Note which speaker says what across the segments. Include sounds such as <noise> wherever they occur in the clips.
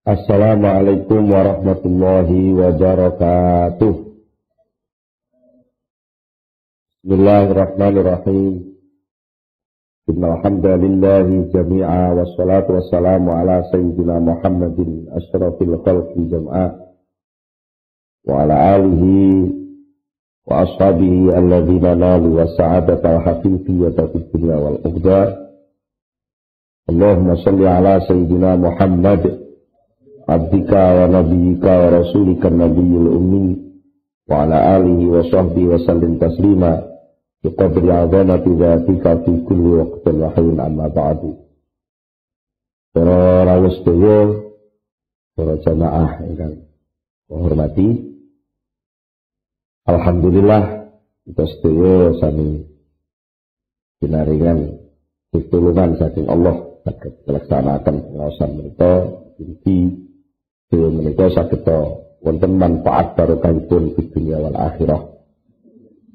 Speaker 1: Assalamualaikum warahmatullahi wabarakatuh. Bismillahirrahmanirrahim. Innal hamdalillahi jami'a wassalatu wassalamu ala sayyidina Muhammadin asyrafil khalqi jam'a wa ala alihi wa ashabihi alladhina nalu wa sa'adata al-haqiqiyyata fid dunya wal ukhdah. Allahumma salli ala sayyidina Muhammad abdika wa nabiyyika wa rasulika nabiyil ummi wa ala alihi wa sahbihi wa sallim taslima bi qadri azamati dzatika fi kulli waqtin wa hin amma ba'du. Para rawuh sedaya para jamaah ingkang hormati Alhamdulillah kita sedaya sami pinaringan pitulungan saking Allah saged melaksanakan pengawasan mereka inti Dewa menika saged wonten manfaat barokahipun di dunia wal akhirah.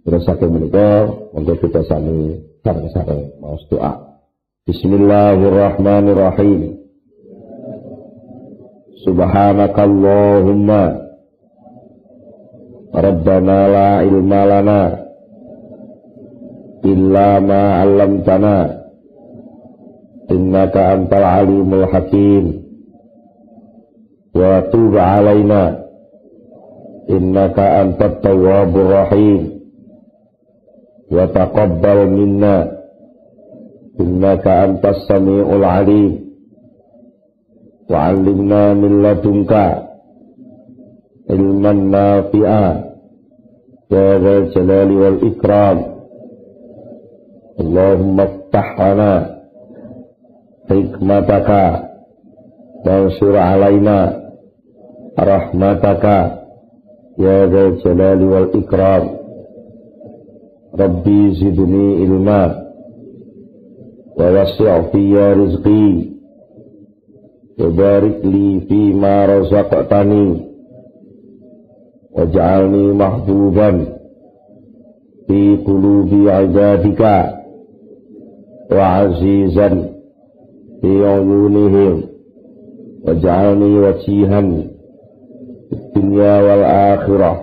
Speaker 1: Terus saking menika monggo kita sami sareng-sareng maos doa. Bismillahirrahmanirrahim. Subhanakallahumma Rabbana la ilma lana illa ma 'allamtana innaka antal alimul hakim wa tub alaina innaka antat tawwabur rahim. Wa taqabbal minna. Innaka antas samiul alim. Wa 'allimna min ladunka. Ilman nafi'a. Ya dzal jalali wal ikram. Allahumma iftah rahmataka ya dzal jalali wal ikram rabbi zidni ilma wa wasi' fiyya rizqi wa barik li fi ma razaqtani waj'alni mahbuban fi qulubi ibadika wa azizan fi uyunihim waj'alni wajihan dunya wal akhirah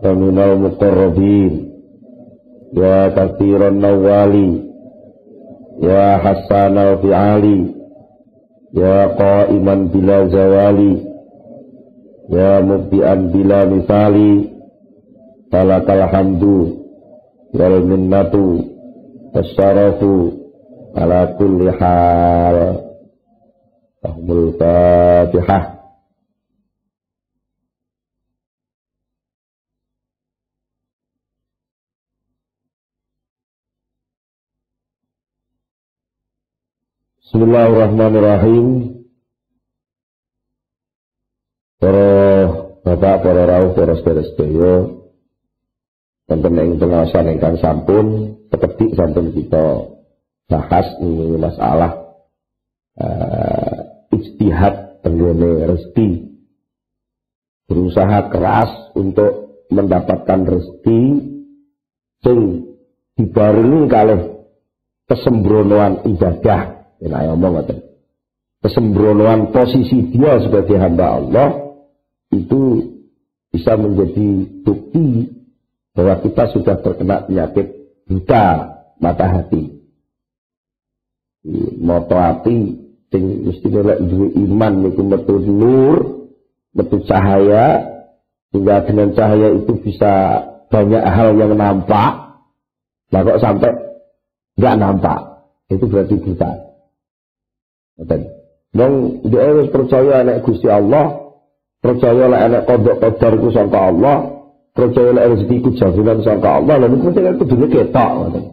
Speaker 1: wa minal muqarrabin ya kathiran nawali ya hassan al fi'ali ya qa'iman bila jawali, ya mubdi'an bila misali talakal hamdu wal minnatu wasyarafu ala kulli hal Allahumul Fatihah Bismillahirrahmanirrahim. Para bapak, para rawuh, para sedherek-sedaya, wonten ing pengawasan ingkang sampun seketik sampun kita bahas ini masalah uh, ijtihad tenggene rezeki. Berusaha keras untuk mendapatkan rezeki sing dibarengi kalih kesembronoan ibadah yang saya omong ngoten. Kesembronoan posisi dia sebagai hamba Allah itu bisa menjadi bukti bahwa kita sudah terkena penyakit buta mata hati. Moto hati sing mesti nek duwe iman niku metu nur, metu cahaya sehingga dengan cahaya itu bisa banyak hal yang nampak. Lah kok sampai nggak nampak, itu berarti buta. Wong dia harus percaya nek Gusti Allah, percaya nek enek kodok kodar iku sangka Allah, percaya nek rezeki iku jaminan sangka Allah, lha niku kudu kudune ketok ngoten.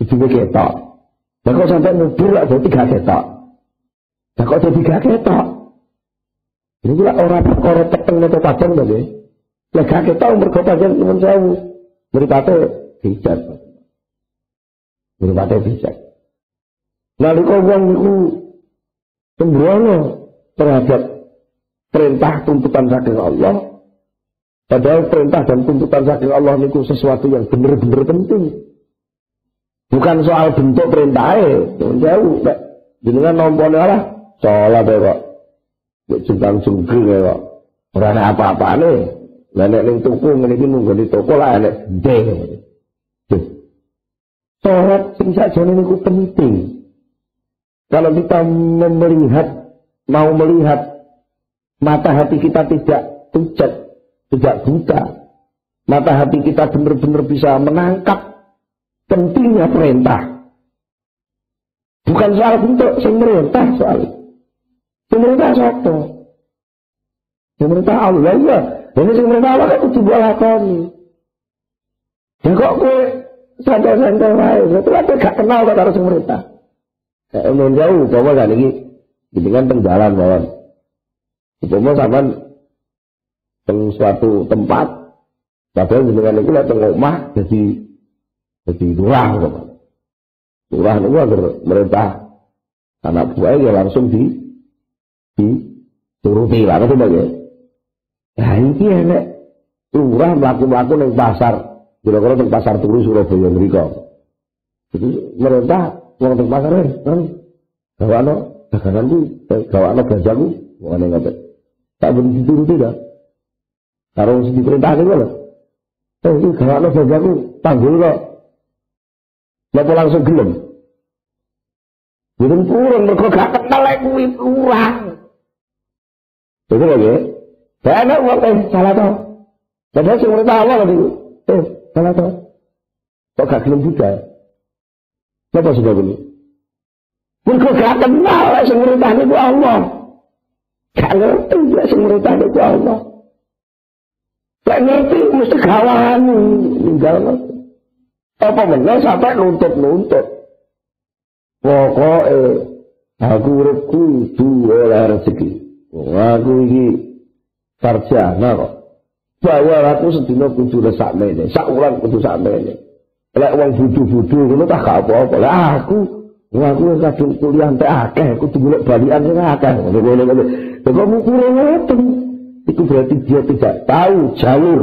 Speaker 1: Kudune ketok. Lah kok sampai mubur lak dadi gak ketok. Lah kok dadi gak ketok. Ini lah orang perkara tekeng atau padang nggih. Lah gak ketok mergo pancen nyuwun sewu. Mripate bijak. Mripate bijak. Lalu kau wong niku sembrono terhadap perintah tuntutan saking Allah. Padahal perintah dan tuntutan saking Allah itu sesuatu yang benar-benar penting. Bukan soal bentuk perintahnya, jauh. Jenengan nompone lah, sholat ya kok. Jengkang jengkel ya kok. Ora ana apa-apane. Lah nek ning tuku ngene iki nunggu di toko lah nek gede. Sholat sing sajane niku penting. Kalau kita melihat, mau melihat mata hati kita tidak pucat, tidak buta, mata hati kita benar-benar bisa menangkap pentingnya perintah. Bukan soal bentuk, sing merintah soal. Sing merintah siapa? Sing merintah Allah ya. Ini sing merintah Allah kan kudu lakoni. Ya kok kowe santai-santai wae, itu gak kenal kok karo sing merintah. Nek men jauh, umpama kan iki jenengan teng jalan mawon. Umpama sampean teng suatu tempat, padahal jenengan iki lek teng omah jadi jadi lurah kok. Lurah niku agar merintah anak buah ya langsung di di turuti lah kan ya. Ini enek lurah melaku-melaku neng pasar, kira-kira neng pasar turu Surabaya mriko. Jadi merintah wong teng pasar kan gawakno daganganku, gawakno belanjaku, wong ngoten. Tak ben dituruti dah. Karo sing diperintah niku lho. Eh iki gawakno belanjaku, panggul kok. Napa langsung gelem? Jadi kurang mereka gak kenal kurang. Itu lho ya. Saya uang eh salah toh. Padahal sing merintah awal lho Eh, salah toh. Kok gak gelem juga? Napa sudah ini? Mereka gak kenal lah sing merintah niku Allah. Gak ngerti lah sing merintah niku Allah. Gak ngerti mesti gawani ninggal Apa meneh sampai nuntut-nuntut. Pokoke aku urip kudu oleh rezeki. Aku iki sarjana kok. Bayar aku sedina kudu lesak mene, sak wulan kudu sak mene. Lek wong bodho-bodho ngono tak gak apa-apa. Lah aku aku kadung kuliah entek akeh, kudu golek balikan sing akeh. Ngono-ngono. Lha kok ngukure ngoten. Itu berarti dia tidak tahu jalur,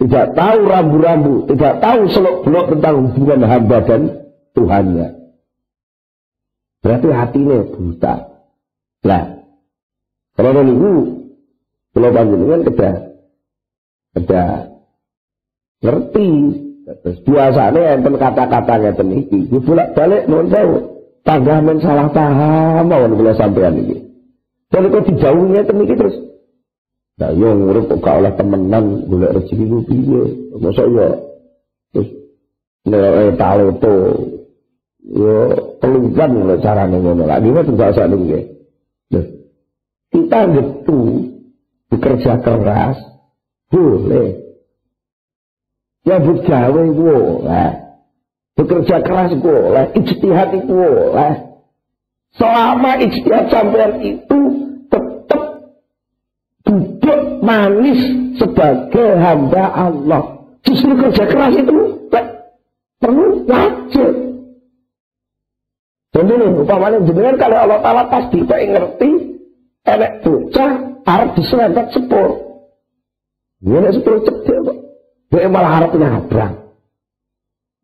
Speaker 1: tidak tahu rambu-rambu, tidak tahu selok-belok tentang hubungan hamba dan Tuhannya. Berarti hatinya buta. Lah, kalau niku kalau panjenengan kedah kedah ngerti Terus biasanya enten kata-kata ngeten iki, di bolak-balik nuwun sewu. Tangga men salah paham mawon kula sampean iki. Jadi kok dijauhi ngeten iki terus. Nah, yo ngurip kok gak oleh temenan golek rezeki ku piye? Mosok yo terus nek taloto yo pelukan lho carane ngono. Lah dhewe tidak usah niku nggih. Kita gitu bekerja keras boleh Ya gawe itu oleh. Bekerja keras itu oleh. Ijtihad itu oleh. Selama ijtihad sampean itu tetap duduk manis sebagai hamba Allah. Justru kerja keras itu perlu wajib. Jadi ini upamanya jenengan kalau Allah Ta'ala pasti tak ngerti enek bocah harus diselempet sepur. Ini sepur cedek. Dia malah harap nyabrang.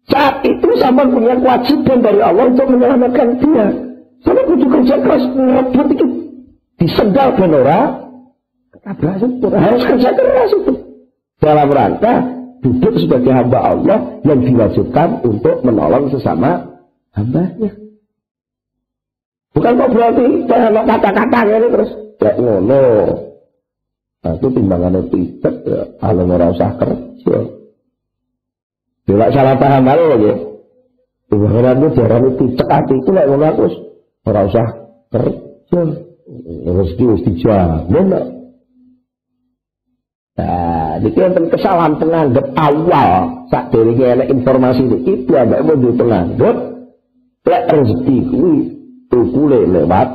Speaker 1: Saat itu sama punya kewajiban dari Allah untuk menyelamatkan dia. Sama kudu kerja keras ngerebut itu. Disendal ben ora. Ketabrak Harus kerja keras itu. Dalam rangka duduk sebagai hamba Allah yang diwajibkan untuk menolong sesama hambanya. Bukan kok berarti kayak kata-kata ini terus kayak ngono. Nah, itu timbangannya ya. Kalau ora usah kerja. Bila salah paham hal ya. Itu jarang itu cek hati itu lah ngono aku ora usah kerja. Rezeki wis dijamin kok. Nah, iki enten kesalahan penganggap awal saat dari enek informasi ini itu ambek mau penganggap lek rezeki kuwi tukule lewat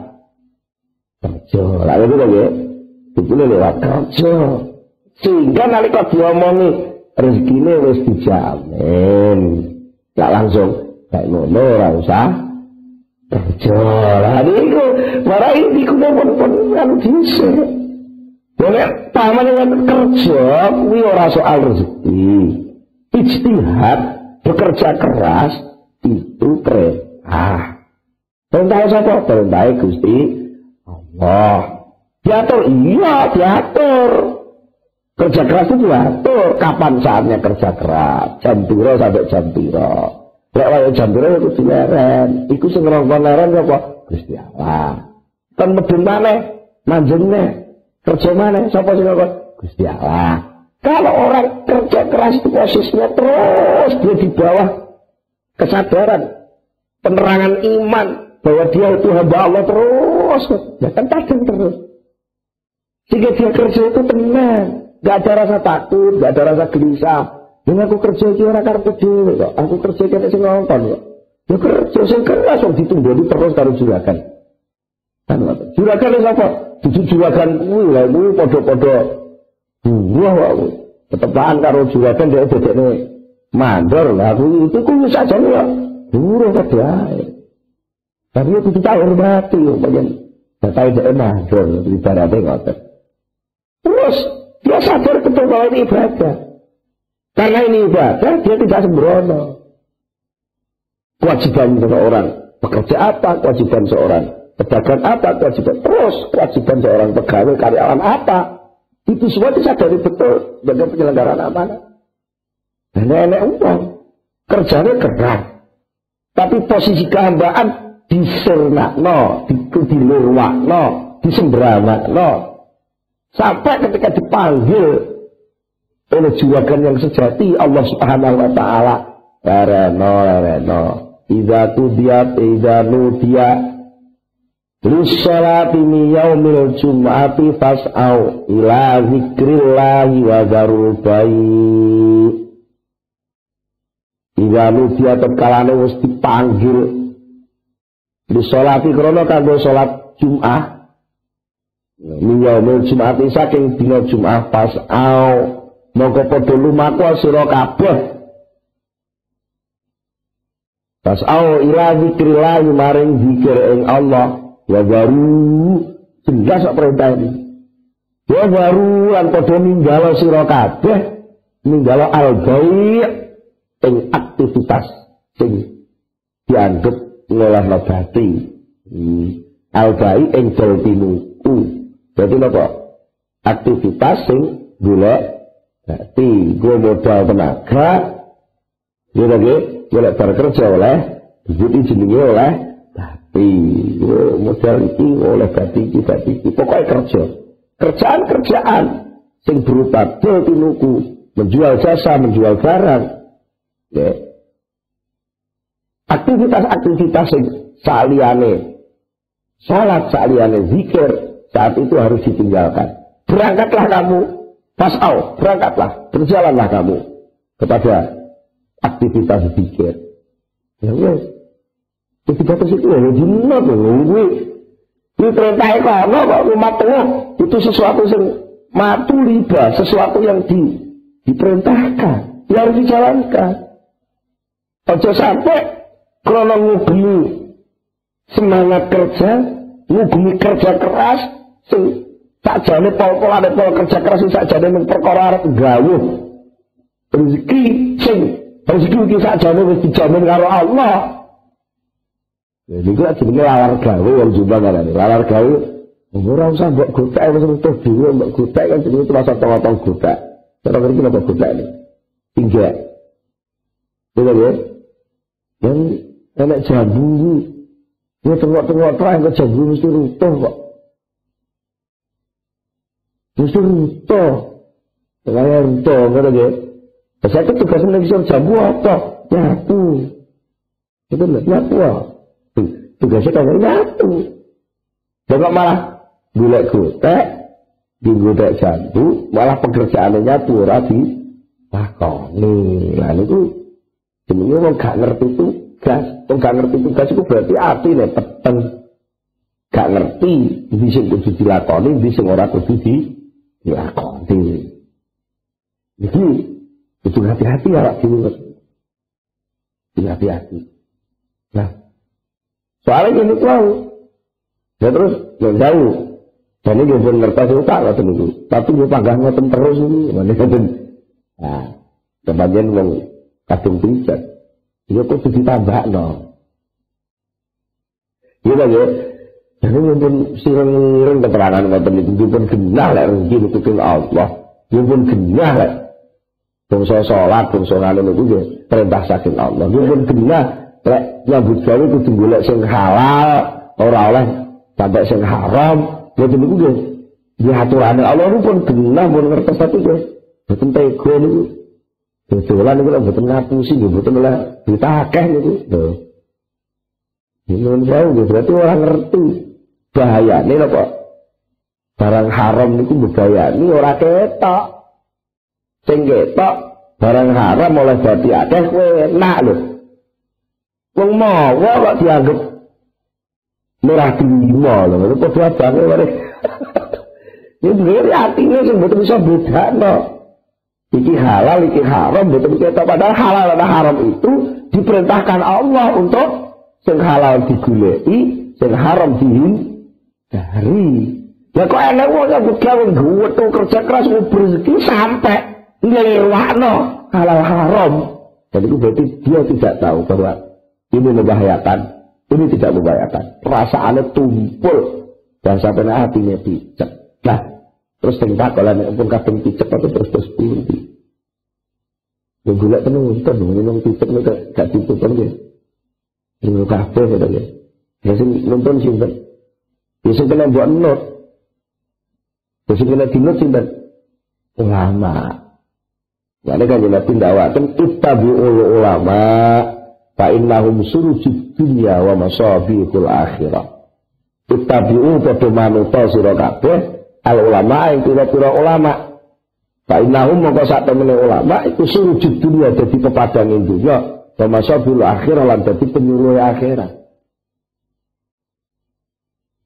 Speaker 1: kerja. Lah itu ya. Dipilih lewat kerja. Sehingga nalika diomongi rezekine wis dijamin. Gak langsung kayak ngono ora usah kerja. Lah niku marai niku pun kan dhisik. Boleh dengan kerja kuwi ora soal rezeki. Ijtihad bekerja keras itu perintah. Perintah siapa? Perintah Gusti Allah. Diatur, iya diatur. Kerja keras itu diatur. Kapan saatnya kerja keras? Jam piro sampai jam piro. Lek wae jam piro ya kudu leren. Iku sing ngrongkon leren apa? Gusti Allah. Kan medun maneh, manjene. Kerja maneh sapa sing ngomong? Gusti Allah. Kalau orang kerja keras itu posisinya terus dia di bawah kesadaran, penerangan iman bahwa dia itu hamba Allah terus, ya kan terus. Sehingga dia kerja itu tenang. Gak ada rasa takut, gak ada rasa gelisah. Yang aku kerja itu orang karena dhewe kok. Aku kerja kena sing nonton kok. Ya kerja sing keras kok ditunggu terus karo juragan. Kan juragan itu apa? Dudu juragan kuwi lah kuwi padha-padha buah wae. Ketepaan karo juragan dia dedekne mandor lah aku itu kuwi sajane ya. Buruh kabeh Tapi aku tidak hormati yo bagian. Data itu mandor ibaratnya ngoten. Terus dia sadar betul bahwa ini ibadah. Karena ini ibadah, dia tidak sembrono. Kewajiban seorang pekerja apa, kewajiban seorang pedagang apa, kewajiban terus kewajiban seorang pegawai karyawan apa. Itu semua disadari betul sebagai penyelenggaraan amanah. Dan nenek uang, kerjanya keras. Tapi posisi kehambaan disernak no, dilurwak no, disemberamak no, Sampai ketika dipanggil oleh juragan yang sejati Allah Subhanahu wa taala, "Reno, reno, idza tudiyat idza nudiya Lissalati mi yaumil jum'ati fas'au ila zikrillahi wa zarul bayi. Idza nudiya tetkalane wis dipanggil Lissalati krana kanggo salat Jum'ah Miyamul Jumat saking dina Jumat pas au. Mongko padha lumaku sira kabeh. Pas au ila zikrillah maring zikir ing Allah. Ya baru jelas kok perintah ini. Ya baru lan padha ninggalo sira kabeh. Ninggalo al ing aktivitas sing dianggap ngolah nabati hmm. al ing daltinuku jadi apa? Aktivitas sing golek berarti gue modal tenaga. Ya lagi golek bar kerja oleh jadi jenenge oleh tapi gue modal itu oleh berarti kita iki. Pokoknya kerja. Kerjaan kerjaan sing berupa tinuku menjual jasa menjual barang. Ya. Aktivitas-aktivitas sing saliyane salat saliyane zikir saat itu harus ditinggalkan. Berangkatlah kamu, pasau, berangkatlah, berjalanlah kamu kepada aktivitas pikir. Ya wes, ketika ke situ ya jinnah tuh, gue ini perintah ekono kok rumah tengah itu sesuatu yang matu riba, sesuatu yang di, diperintahkan, yang harus dijalankan. Ojo sampai krono ngubungi semangat kerja, ngubungi kerja keras, sing sakjane pol-polane pol kerja keras sing sakjane men perkara arep gawuh rezeki sing rezeki iki sakjane wis dijamin karo Allah. Ya niku jenenge lalar gawe wong jumlah ngarani. Lalar gawe ora usah mbok gotek wis entuk dhewe mbok gotek kan jenenge terasa tong-tong gotek cara ngerti napa gotek ini? Tinggal Betul ya? Yang enak jambu, ya tengok-tengok terang ke jambu mesti runtuh kok. Ruto. Kaya ruto, ngono nggih. Saya itu tugas bisa jambu apa? Nyapu. Itu lho, nyapu. Tugasnya kan nyapu. Jangan malah golek gotek, di gotek jambu, malah pekerjaannya nyapu di lakoni. Lah niku jenenge wong gak ngerti tugas. Wong gak ngerti tugas itu berarti artine peteng. Gak ngerti, bisa kudu dilakoni, bisa ora kudu di dilakoni. Jadi itu hati-hati ya Pak Dulu. Hati-hati. Nah, soalnya ini tahu. Ya terus yang jauh. Dan ini pun ngerti itu tak lah tunggu. Tapi dia panggah ngoten terus ini. Ngoten. Nah, kemudian wong kadung pijat. Ya kok ditambah no. Iya ya. Jadi pun sireng-sireng keterangan ngoten itu pun genah lek rezeki niku Allah. pun genah lek bangsa salat, bangsa ngono niku nggih perintah saking Allah. pun genah lek nyambut gawe kudu golek sing halal, ora oleh sampai sing haram. Ngoten niku nggih. Di aturane Allah pun genah pun ngertos tapi nggih. Boten tega niku. Dodolan niku lek boten ngapusi nggih boten oleh ditakeh niku. Lho. Ini saya berarti orang ngerti bahaya ini apa? Barang haram niku ini ora ketok. Sing ketok barang haram oleh dadi akeh kowe enak lho. Wong mawa kok dianggap murah terima lho. Itu padha banget mari. <laughs> Ini bener artinya sing betul bisa beda no. Iki halal, iki haram, betul ketok. Padahal halal dan haram itu diperintahkan Allah untuk sing halal digulei, sing haram dihindari dari. Ya kok enak wong yang gawe tuh kerja keras rezeki sampai ngelewakno halal haram. Jadi itu berarti dia tidak tahu bahwa ini membahayakan, ini tidak membahayakan. Perasaannya tumpul dan sampai hatinya picek. Nah, terus tingkat kalau pun kadang picek atau terus terus pundi. Ya gula penonton, minum picek itu gak ditutup ya. Ini kafe gitu ya. Ya sih nonton simpen. Ya sing kena buat not. Ya sing kena dinut sinten? Ulama. Jadi kan Nabi dakwakan ittabi'ul ulama fa innahum surujud dunya wa masabihul akhirah. Ittabi'u padha manuta sira kabeh al ulama ing pira-pira ulama. Fa innahum mongko sak temene ulama iku surujud dunya dadi pepadang dunya wa masabihul akhirah lan dadi penyuluh akhirat.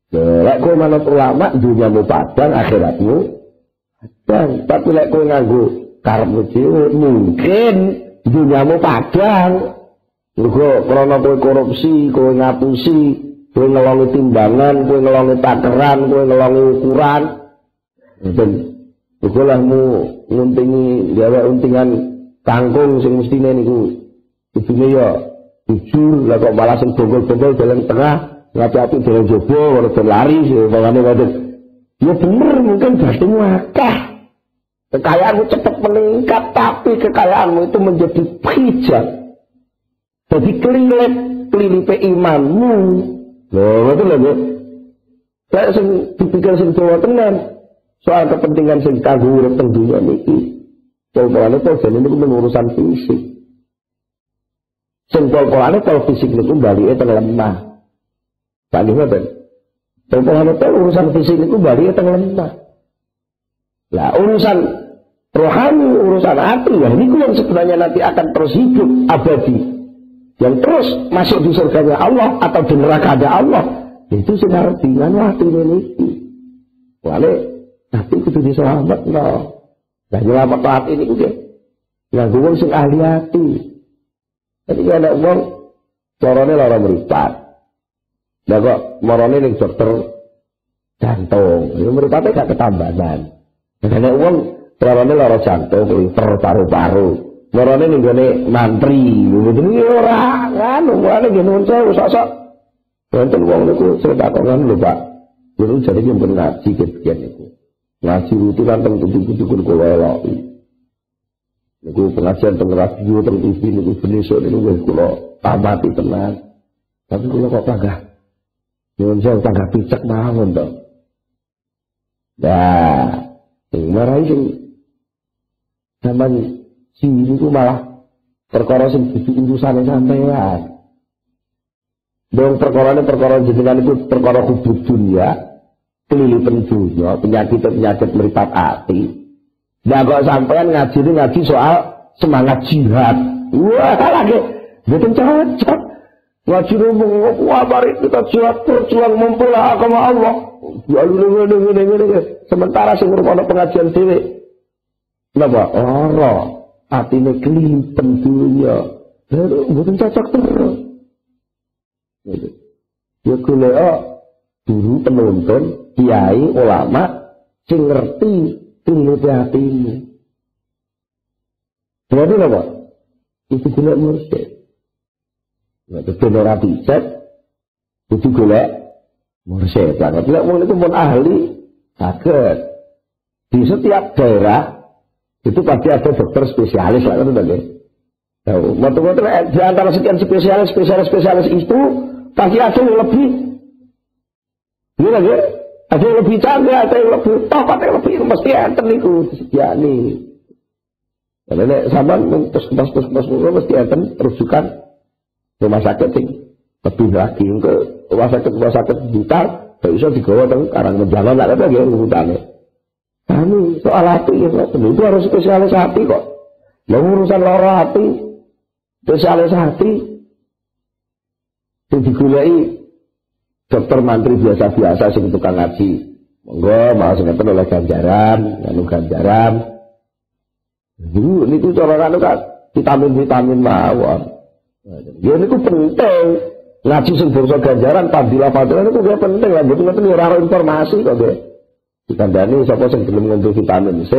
Speaker 1: Lek kowe manut ulama dunyamu padang akhiratmu padang. Tapi lek kowe nganggo karepmu dhewe mungkin dunyamu padang. Mergo krana kowe korupsi, kowe ngapusi, kowe ngelongi timbangan, kowe ngelongi takeran, kowe ngelongi ukuran. Dan lah mu nguntingi gawe untingan kangkung sing mestine niku ibune ya jujur lah kok malah sing bonggol-bonggol tengah Ngati-ati jalan jobo, kalau berlari, bawahnya waduh. Ya bener, mungkin batin wakah. Kekayaanmu cepat meningkat, tapi kekayaanmu itu menjadi pijat. Jadi kelilit, kelilipe imanmu. Loh, itu lho, Saya sing dipikir sing Jawa tenan. Soal kepentingan sing kanggo urip teng dunya niki. Pol ini urusan fisik. Sing pol-polane pol fisik niku balike teng lemah. Ngoten. Pokoknya itu urusan fisik itu balik teng lemah. Lah urusan rohani, urusan hati ya ini yang sebenarnya nanti akan terus hidup abadi. Yang terus masuk di surga Allah atau di neraka ada Allah. Itu sudah dengan waktu ini. Wale, tapi itu diselamat no. Nah nyelamat hati ini udah. Nah gue sing ahli hati. Jadi ada uang, corone lara meripat. Lah kok marane ning dokter jantung. Itu mripate gak ketambahan. Nek wong marane lara jantung, liver, paru-paru. Marane ning gone mantri, iki ora ngono, ngene ngene saya sok-sok. Wonten wong niku cerita kan lho Pak. Kulo jadi yang ngaji kegiatan niku. Ngaji rutin kan teng kudu-kudu kula eloki. Niku pengajian teng radio teng TV niku benesuk niku wis kula tamati tenan. Tapi kula kok panggah Nyuwun saya tangga picek mawon to. Nah, sing marai sing zaman sini ku malah perkara sing dudu urusane sampean. Dong perkara perkara jenengan itu perkara hubud dunia, kelilipan dunia, penyakit-penyakit meripat hati. Nah kok sampean ngaji ngaji soal semangat jihad. Wah, lagi, betul cocok. Ngomong, wah mari kita jihad berjuang mempelai agama Allah. Lalu ngene ngene ngene Sementara sing ngrungokno pengajian dhewe. Napa? Ora. Atine kelimpen dunya. Mboten cocok terus. Ya golek guru penuntun, kiai, ulama sing ngerti ilmu hatimu. Jadi apa? Itu golek mursyid. Nek ben ora dicek kudu golek Mursyid banget. Lek wong itu pun ahli sakit. Di setiap daerah itu pasti ada dokter spesialis lah kan tadi. Waktu-waktu di antara sekian spesialis, spesialis, spesialis itu pasti ada yang lebih. Ini lagi, ada yang lebih canggih, ada yang lebih topat, yang lebih mesti enten itu disediani. Kalau ini sama terus terus terus terus mesti enten rujukan rumah sakit sing lebih lagi ke rumah sakit rumah sakit Blitar, gak bisa digawa teng karang menjangan ada lagi urutannya. Kami soal hati ya, itu harus spesialis hati kok. Yang urusan loro hati, spesialis hati, yang digulai dokter mantri biasa-biasa sing tukang ngaji. Monggo mau sing oleh ganjaran, anu ganjaran. Dulu niku cara anu kan vitamin-vitamin mawon. Ya niku penting. Ngaji sing bangsa ganjaran padilah padilah niku penting lah, mboten ngoten ora informasi kok nggih. Dikandani sapa sing gelem ngombe vitamin C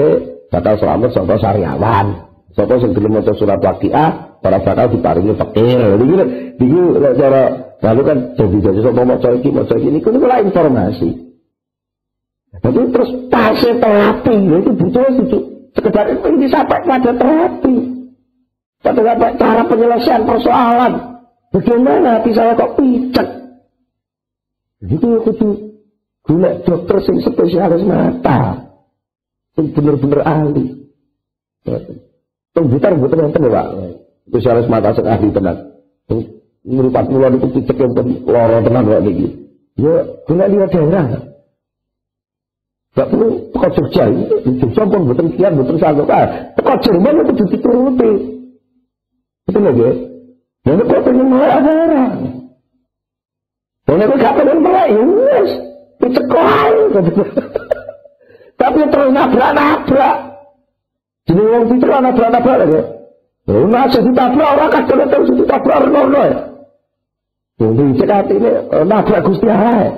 Speaker 1: bakal selamat saka sariawan. Sapa sing gelem maca surat Waqiah para bakal diparingi fakir. Iki iki cara lalu kan jadi-jadi sapa maca iki maca iki niku niku informasi. Tapi terus fase terapi itu butuh itu sekedar itu ini sampai pada terapi. Pada cara penyelesaian persoalan. Bagaimana hati saya kok picek? Itu kudu Golek dokter sing spesialis mata. Sing bener-bener ahli. Teng butar mboten wonten Pak. Spesialis mata sing ahli tenan. Ngripat kula niku picek pun lara tenan kok niki. Ya golek liya daerah. Gak perlu teko Jogja, Jogja pun betul kian, betul sanggup. Teko Jerman itu dituruti. Itu ya. Ini kok pengen mulai daerah. Ini kok gak pengen mulai, ya Dicekohan. Tapi terus nabrak-nabrak. Jadi orang pikir nabrak-nabrak lagi. Oh, nasi ditabrak orang kadang terus ditabrak orang ya. Jadi cek ini oh, nabrak Gusti Allah.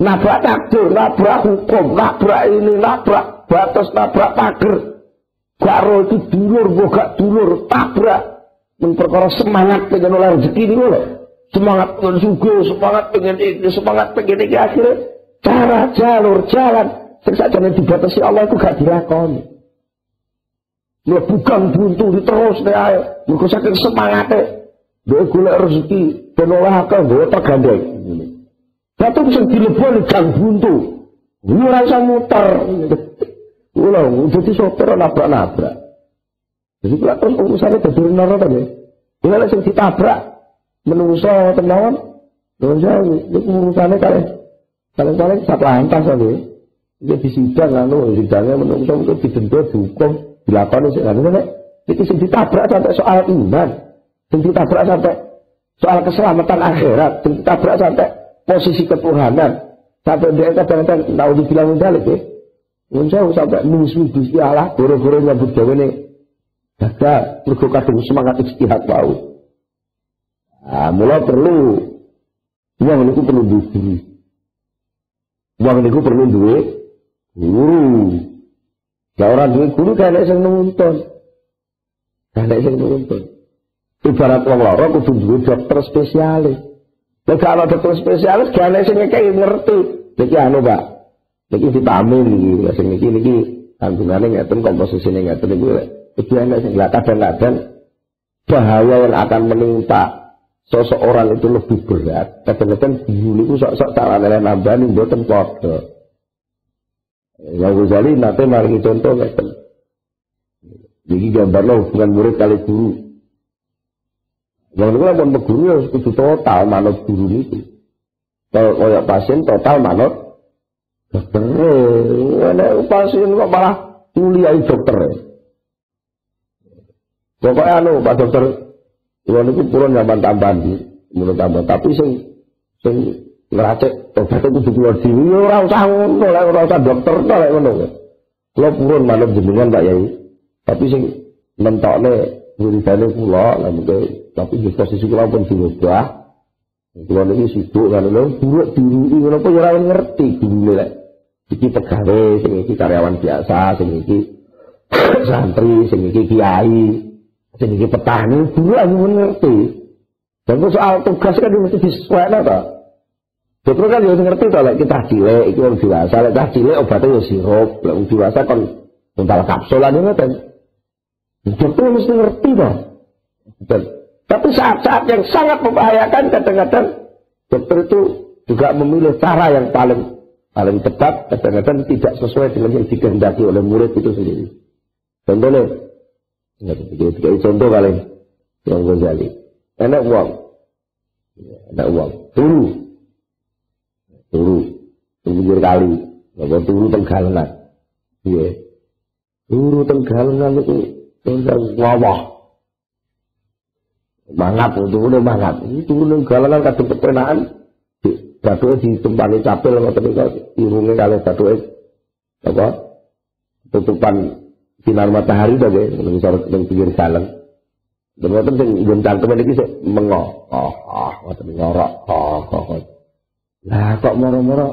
Speaker 1: Nabrak takdir, nabrak hukum, nabrak ini, nabrak batas, nabrak pagar. Garo itu dulur, gak dulur, tabrak. Memperkara semangat dengan oleh rezeki ini loh semangat pengen sugo, semangat pengen ini, semangat pengen ini akhirnya cara jalur jalan sing sakjane dibatasi Allah itu gak dilakoni. Ya bukan buntu diterus deh ayo. Mergo saking semangate dia golek rezeki ben oleh akeh gawe tergandeng. Satu bisa dileboni gang buntu. Ini rasa muter. Ulah, jadi sopir nabrak-nabrak. Jadi kalau terus urusannya dari neraka tadi. Ini langsung ditabrak menungso tenawan Nuwun sewu, itu urusannya kali kali kali satu antas kali. Itu di sidang anu, sidangnya menungso itu didenda dihukum, dilakoni sih anu nek itu sing ditabrak sampai soal iman, sing ditabrak sampai soal keselamatan akhirat, sing ditabrak sampai posisi ketuhanan, sampai dia kadang-kadang tahu dibilang balik ya. Nuwun sewu sampai musuh Gusti Allah, goro-goro nyambut gawe ne gagal, mergo kadung semangat istihad wau. Nah, mula perlu uang itu perlu guru. Uang itu perlu duit guru. Ya orang duit guru kan ada yang nonton. Kan ada yang nonton. Ibarat wong lara kudu duwe dokter spesialis. Nek kalau dokter spesialis gak ana sing ngerti. Niki anu, Pak. Niki vitamin iki, sing niki niki kandungane ngeten komposisine ngeten iki. Iki ana sing kadang-kadang bahaya yang akan menimpa seseorang itu lebih berat, kadang-kadang dulu itu sok-sok salah nilai nambani buatan podo. Yang Ghazali nanti mari contoh ngeten. Jadi gambar lo hubungan murid kali guru. Yang itu pun guru ya kudu total manut guru itu. Kalau kayak pasien total manut dokter. Ada pasien kok malah kuliah dokter. Pokoknya anu Pak Dokter Kulo niku purun nyaman tambahan di menurut tambah. Tapi sing sing ngeracek obat itu di keluar diri ya ora usah ngono lek ora usah dokter lek ngono. Kulo purun manut jenengan Pak Yai. Tapi sing mentokne wiridane kula lan tapi di posisi kula pun diubah. Kulo niki sibuk kan lho buruk diri ngono apa ya ora ngerti gurune lek. Iki pegawai, sing iki karyawan biasa, sing iki <coughs> santri, sing iki kiai, jadi petani dulu hanya mengerti. Dan soal tugas kan mesti disesuaikan apa? Dokter kan ya ngerti to lek kita cilik iki wong dewasa, lek cah cilik obatnya ya sirup, lek wong dewasa kon untal kapsul aja ngoten. Dokter mesti ngerti toh. Tapi saat-saat yang sangat membahayakan kadang-kadang dokter itu juga memilih cara yang paling paling tepat, kadang-kadang tidak sesuai dengan yang dikehendaki oleh murid itu sendiri. Contohnya, contoh paling yang Ghazali. Enak uang. Enak uang. Turu. Turu. Turu kali. Bapak turu tenggalengan. Iya. Turu tenggalengan itu tentang wawah. Mangat, turu mangat. Turu tenggalengan kadang kepenaan. Batuke ditumpani capil ngoten niku irunge kalih batuke apa tutupan sinar matahari to nggih ning pinggir jalan dan wonten sing nggon cangkem niki sik mengo. Oh, oh, ngoten ngorok. Oh, oh, oh. Lah kok moro-moro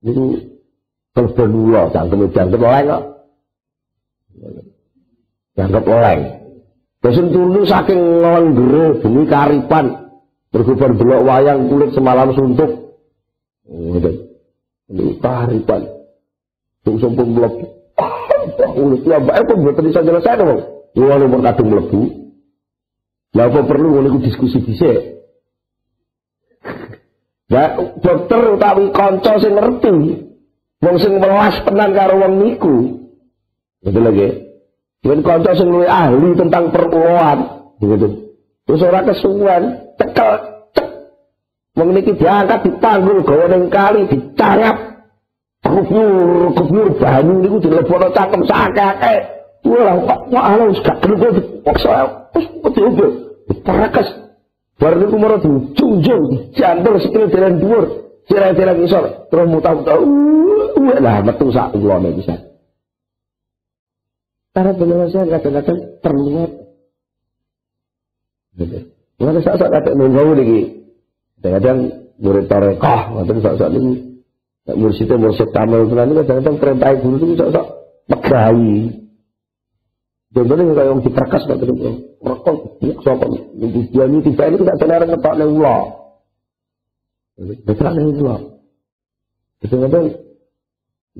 Speaker 1: niku kelben kula cangkem cangkem oleh kok. Dianggap oleh. Terus turu saking nglonggere bumi karipan. Bergubar belok wayang kulit semalam suntuk. Ini karipan. Sing sumpung mlebu. Kulit ya, mbak, itu mboten iso nyelesai dong. Wong pun kadung mlebu. Lah apa perlu ngono iku diskusi dhisik. Ya dokter utawi kanca sing ngerti. Wong sing welas tenan karo wong niku. Betul lagi. Yen kanca sing ahli tentang perpuluhan, gitu. Terus ora kesuwen, cekel cek. Niki diangkat ditanggul gawa ning kali dicangap. Kufur, kufur banyu niku dilebono cangkem sakake. Wah, Pak, wah, ala wis gak gelem kok paksa wis peti opo. Parakas. Bar niku mara dijunjung, jandel sikile jalan dhuwur, jalan-jalan isor, terus muta-muta. Lah metu sak ulone bisa. Para penyelesaian kadang-kadang terlihat. Mana saat-saat kata nunggu lagi. Kadang-kadang murid tarekah, kadang saat-saat ini mursyidnya mursyid tamil itu nanti kadang-kadang perintah guru itu saat-saat megahi. Contohnya kayak yang diperkas nggak ketemu. Rekon, ya siapa? Dia ini tiba ini tidak benar ngetok nih ulah. Betul ulah. Itu ngerti?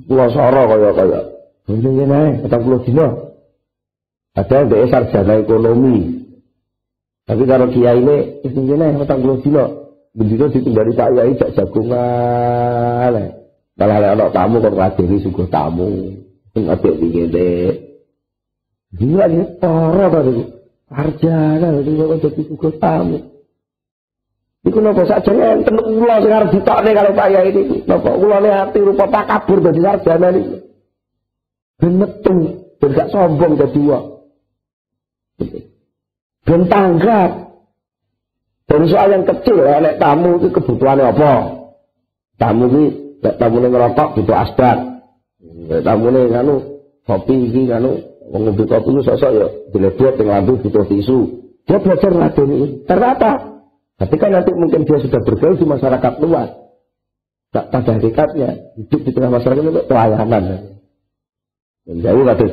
Speaker 1: Pulau Soro kayak kayak. Ini ini, pulau Dino. Ada yang sarjana ekonomi. Tapi kalau kia ini, ini, kata pulau Dino. Ditinggali Pak Yai jak jagungan. Malah ada anak tamu kok ngadiri suguh tamu. Ngadek dingin Gila ini toro tadi. Sarjana itu kok jadi tugas tamu. Iku nopo saja enten ulo sing arep ditokne kalau saya ini. Nopo ulone ati rupa takabur dadi sarjana ini. Ben metu, ben gak sombong dadi wong. Ben tanggap. Soal yang kecil, nek tamu itu kebutuhannya apa? Tamu ini, nek tamu ini ngerokok butuh asbat. Nek tamu ini nganu, kopi ini nganu, ngombe kopi itu sosok ya diledot yang lampu butuh tisu. Dia belajar ini. Ternyata ketika nanti mungkin dia sudah bergaul di masyarakat luas. Tak pada hakikatnya hidup di tengah masyarakat itu pelayanan. Dan jauh kados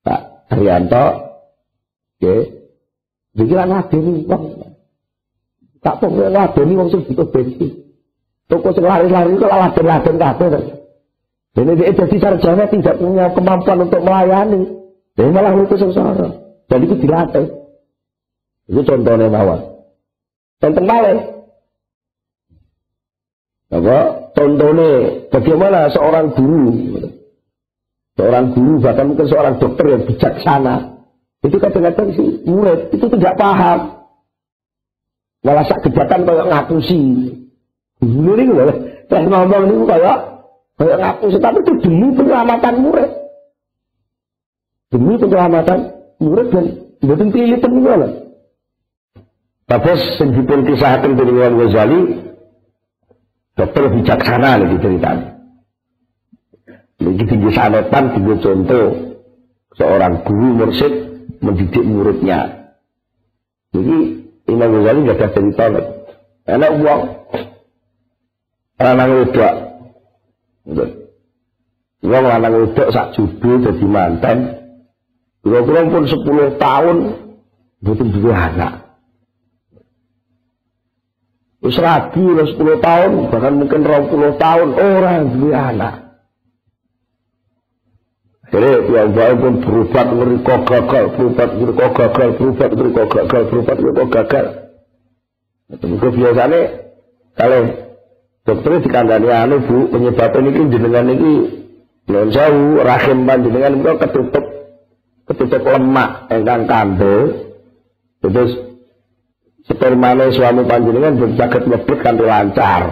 Speaker 1: Pak Haryanto, oke, pikiran ini wong. Tak pokoknya ladeni wong sing butuh bensin. Toko sing lari-lari itu laden-laden kabeh. Ini dia jadi sarjana tidak punya kemampuan untuk melayani. Dia malah itu sengsara. Dan itu dilatih. Itu contohnya mawar. Contoh malah. Apa? Contohnya bagaimana seorang guru. Seorang guru bahkan mungkin seorang dokter yang bijaksana. Itu kadang-kadang si murid itu tidak paham. Malah sak gebrakan kayak ngapusi. Guru ini loh. Saya ngomong ini kayak kayak ngapusi. Tapi itu demi penyelamatan murid demi keselamatan murid dan mboten pilih peninggalan. Tapi sing dipun kisahkan dari Imam Ghazali dokter bijaksana lagi ceritanya. Lagi tinggi sanetan, tinggi contoh seorang guru mursyid mendidik muridnya. Jadi Imam Ghazali gak ada cerita lagi. Enak uang, lanang wedok. Uang lanang wedok sak judul jadi mantan, Kira-kira pun 10 tahun butuh dua anak. Terus rabi, 10 tahun, bahkan mungkin 20 tahun, orang duwe anak. Jadi yang baik pun berubat mereka gagal, berubat mereka gagal, berubat mereka gagal, berubat mereka gagal. Itu biasanya kalau dokter dikandani anu bu penyebabnya ini jenengan ini non jauh rahim panjenengan itu ketutup ketutup lemak engkang kandel terus spermane suami panjenengan sakit mlebet kanthi lancar.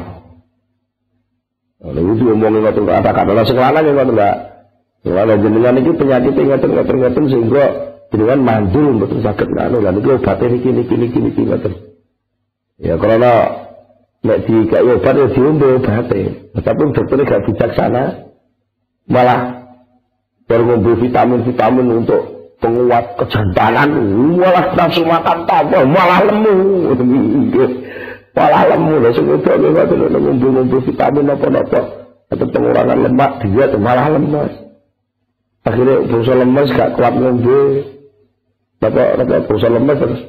Speaker 1: Lalu itu ngomongin ngoten kata-kata. Lah sing lanang ngoten. Kalau jenengan iki penyakit ngoten ngoten ngoten sehingga jenengan mandul mboten saged anu lan iki obate niki niki niki niki ngoten. Ya karena nek di gak obat ya diombe obate. Tapi dokter gak bijaksana malah baru vitamin-vitamin untuk penguat kejantanan malah nafsu makan tambah malah lemu malah lemu lah sing itu lewat ngumpul-ngumpul vitamin apa-apa atau pengurangan lemak dia malah lemas akhirnya berusaha lemas gak kuat ngombe bapak bapak berusaha lemas terus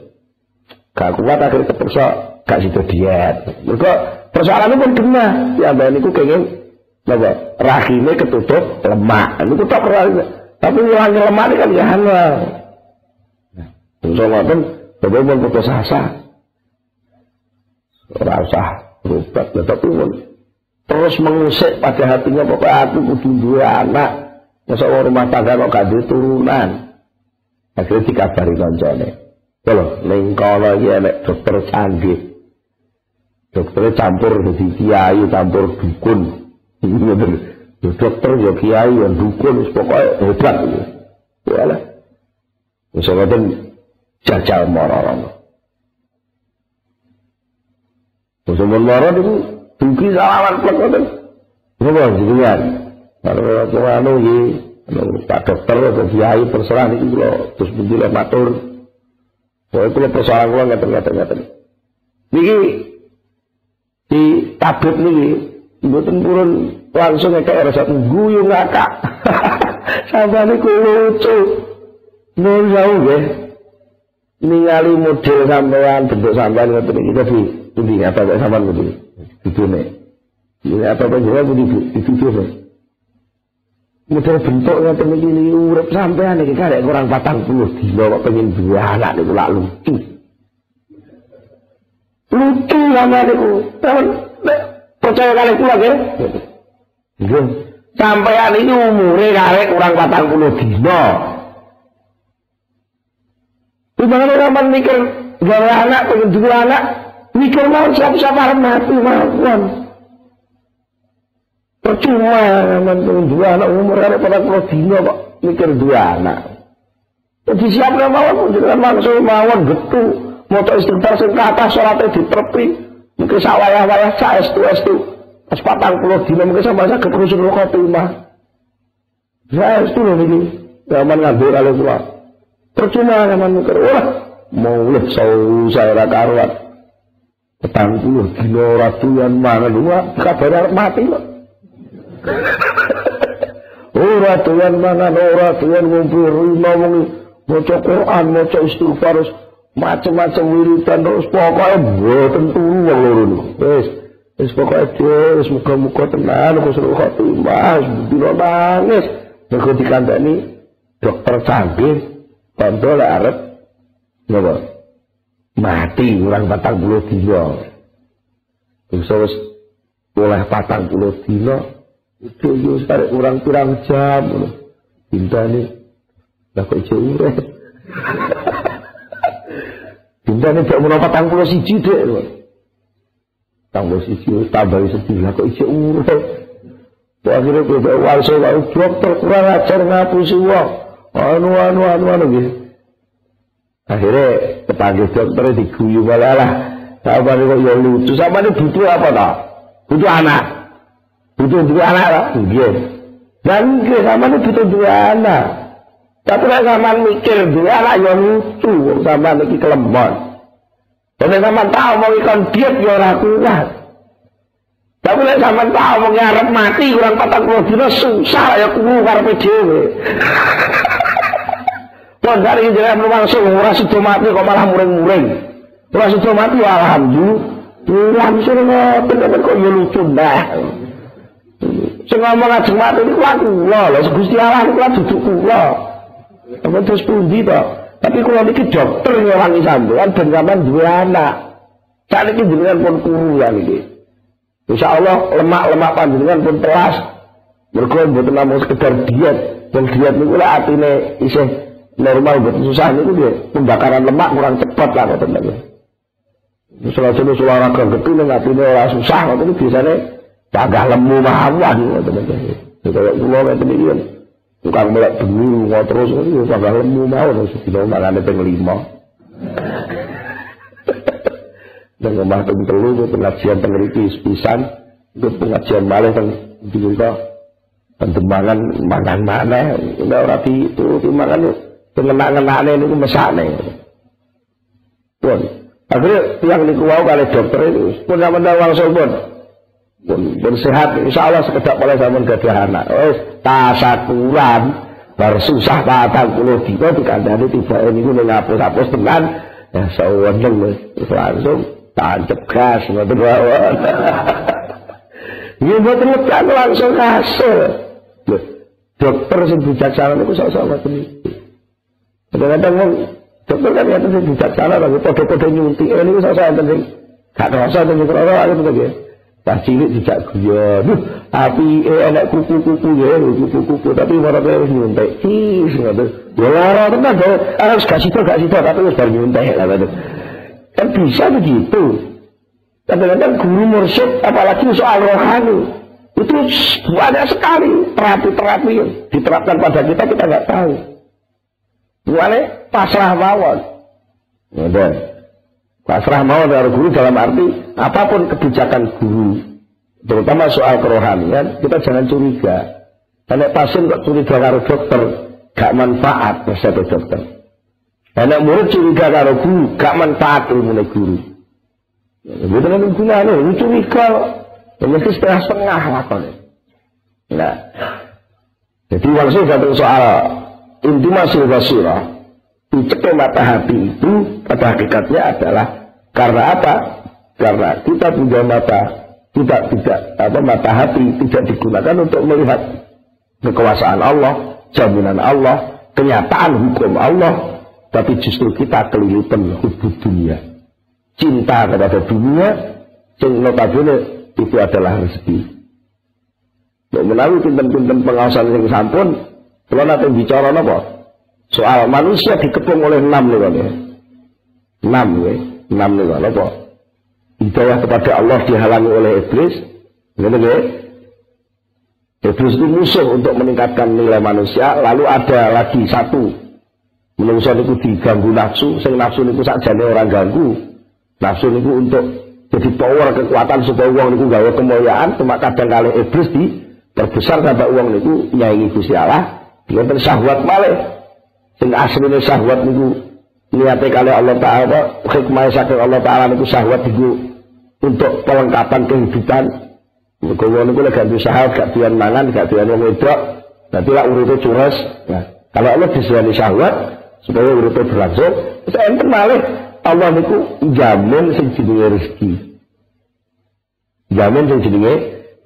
Speaker 1: gak kuat akhirnya terpaksa gak situ diet mereka persoalannya pun kena ya mbak ini kayaknya apa rahimnya ketutup lemak itu tak pernah tapi ngilangi lemah kan ya halal. Nah, insya pun bagaimana putus asa. Rasa berobat, tapi pun terus mengusik pada hatinya pokoknya aku kudu dua anak. Masa orang rumah tangga kok gak turunan. Akhirnya dikabari koncone. Kalau ning kono iki dokter canggih. Dokternya campur jadi kiai, campur dukun. Ya dokter, ya kiai, ya dukun, pokoknya hebat. Ya lah. Misalnya kan jajal moro-moro. Musuh moro itu duki salaman plek ngoten. Napa jenengan? Kalau aku anu iki, anu, Pak dokter atau kiai terserah niki kula terus pundi matur. Pokoke kula persoalan kula ngaten-ngaten. Niki di tabib niki mboten purun langsung kayak rasa guyu ngakak. <laughs> Sampai niku lucu. Nun jauh ya. Ningali model sampean bentuk sampean ngoten iki tadi pundi apa kok sampean pundi? Vidone. Ini apa apa juga video nih. Model bentuk ngoten iki urip sampean iki karek kurang 40 dina kok pengen dua anak niku lak lucu. Lucu sampean niku. Percaya kali kula nggih. Nggih. Sampeyan ini umure karek kurang 40 dina. Gimana orang mikir gawe anak, pengen dua anak, mikir mau siapa-siapa harus mati mawon. Percuma pengen dua anak umur karek 40 dina kok mikir dua anak. Jadi siapa mawon jangan langsung mawon getu. Mau istighfar sing kata sholatnya diterpi. Mungkin sawaya-waya sa estu-estu. Pas patang puluh dina mungkin sama saya keterusan rokok mah. Saya itu loh ini. Zaman ngambil kalau keluar. Percuma zaman mikir. Wah, mau lihat saya ra karuan. Petang puluh dina ratuan mana dua. Kabar mati loh. Oh ratuan mana, oh ratuan ngumpul rumah wong maca Quran, maca istighfar, macam-macam wiridan terus pokoknya mboten turu wong loro Wis, Wis pokoke wis muga-muga tenan khusnul khotimah, dina nangis. Mergo dikandani dokter canggih, tondo lek arep napa? Mati kurang 40 dina. Wis wis oleh 40 dina itu yo tarik kurang kurang jam ngono. Bintane lah kok ijo urip. Bintane gak menawa 41 dek. tambah sisi tambah sedih. Lah kok isi urut akhirnya gue bawa walso lalu dokter kurang ajar ngapusi uang anu anu anu anu gitu akhirnya kepanggil dokter diguyu malah lah sama ini kok ya lucu. Sama ini butuh apa tak butuh anak butuh dua anak lah gitu dan gitu sama ini butuh dua anak tapi lah sama mikir dua anak ya lucu sama ini kelemot Jadi sama tahu mau ikan diet ya kuat. Tapi nek sampean tahu mau ngarep mati kurang 40 dina susah ya kuwu karepe dhewe. <laughs> Wong dari jenengan langsung ora sida mati kok malah muring-muring. Ora sida mati ya alhamdulillah. Langsung ngoten kok ya lucu dah. Sing ngomong ajeng mati niku aku kula lho Gusti Allah niku duduk kula. Apa terus pundi to? Tapi kula niki dokter ngewangi sampean ben sampean duwe anak. Saat ini jenengan pun kuru ya niki. Insya Allah lemak-lemak panjenengan pun telas. Mergo mboten namung sekedar diet. Dan diet niku lah atine isih normal buat susah niku dia pembakaran lemak kurang cepat lah ngoten lagi. Misalnya suara olahraga gede ning atine ora susah ngoten biasane Cagah lemu mawon. Kaya kula ngeten iki kan. Tukang melek bengi lunga terus iki cagah lemu mawon sedina mangane ping 5. Dan omah ping 3 pengajian teng mriki pisan itu pengajian malih teng dika pendemangan mangan maneh ora ora dituruti mangan pengenak-ngenakne niku mesakne. Pun akhirnya tiang niku wau dokter itu pun sampeyan wangsul pun pun, pun sehat insya Allah sekedap oleh zaman gadah anak oh tasakuran baru susah patang puluh dino dikandani tiba ini ini ngapus-hapus tenan ya seweneng langsung tancep gas ngoten mawon <laughs> Ya mboten ngedan langsung hasil. Loh, dokter sing bijaksana niku sok-sok ngoten. Kadang-kadang wong dokter kan ya sing bijaksana lagi padha-padha nyuntik niku sok-sok enten sing gak rasa enten sing ngoten iki. Pas cilik dijak guyon. Api eh enak kuku-kuku ya, kuku-kuku tapi ora harus nyuntik. Ih, ngono. Ya lara tenan to. Harus gak sida gak sida tapi wis bar nyuntik lah ngono. Kan bisa begitu. Kadang-kadang guru mursyid apalagi soal rohani itu banyak sekali terapi-terapi yang diterapkan pada kita kita nggak tahu. Buane pasrah mawon. Ya Pasrah mau dari guru dalam arti apa pun kebijakan guru, terutama soal kerohanian, kita jangan curiga. Karena pasien kok curiga karo dokter, gak manfaat resep dokter. Karena murid curiga karo guru, gak manfaat ilmu guru. Itu kan gunanya, ini curiga, ya mesti setengah-setengah. Nah, jadi langsung satu soal intimasi basirah, Dicekai mata hati itu pada hakikatnya adalah karena apa? Karena kita punya mata tidak tidak apa mata hati tidak digunakan untuk melihat kekuasaan Allah, jaminan Allah, kenyataan hukum Allah, tapi justru kita kelilipan hubud dunia. Cinta kepada dunia, yang notabene itu adalah rezeki. Melalui pinten-pinten pengawasan yang sampun, kalau nanti bicara apa? Soal manusia dikepung oleh enam nih ya. Enam ya. Enam nih apa? Hidayah kepada Allah dihalangi oleh iblis. Gitu ya. Iblis itu musuh untuk meningkatkan nilai manusia. Lalu ada lagi satu. Manusia itu diganggu nafsu. Sing nafsu itu saja orang ganggu. Nafsu itu untuk jadi power kekuatan supaya uang itu gawe kemuliaan. Cuma kadang kali iblis di terbesar sampai uang itu nyanyi Gusti Allah. Dia tersahwat malah sing asline syahwat niku niate kali Allah Taala hikmah saking Allah Taala niku syahwat niku untuk pelengkapan kehidupan. Mergo ngono niku lek ganti syahwat gak dian mangan gak dian wong wedok. Dadi lak uripe cures nah kalau Allah disewani syahwat supaya uripe berlangsung terus enten malih. Allah niku jamin sing jenenge rezeki. Jamin sing jenenge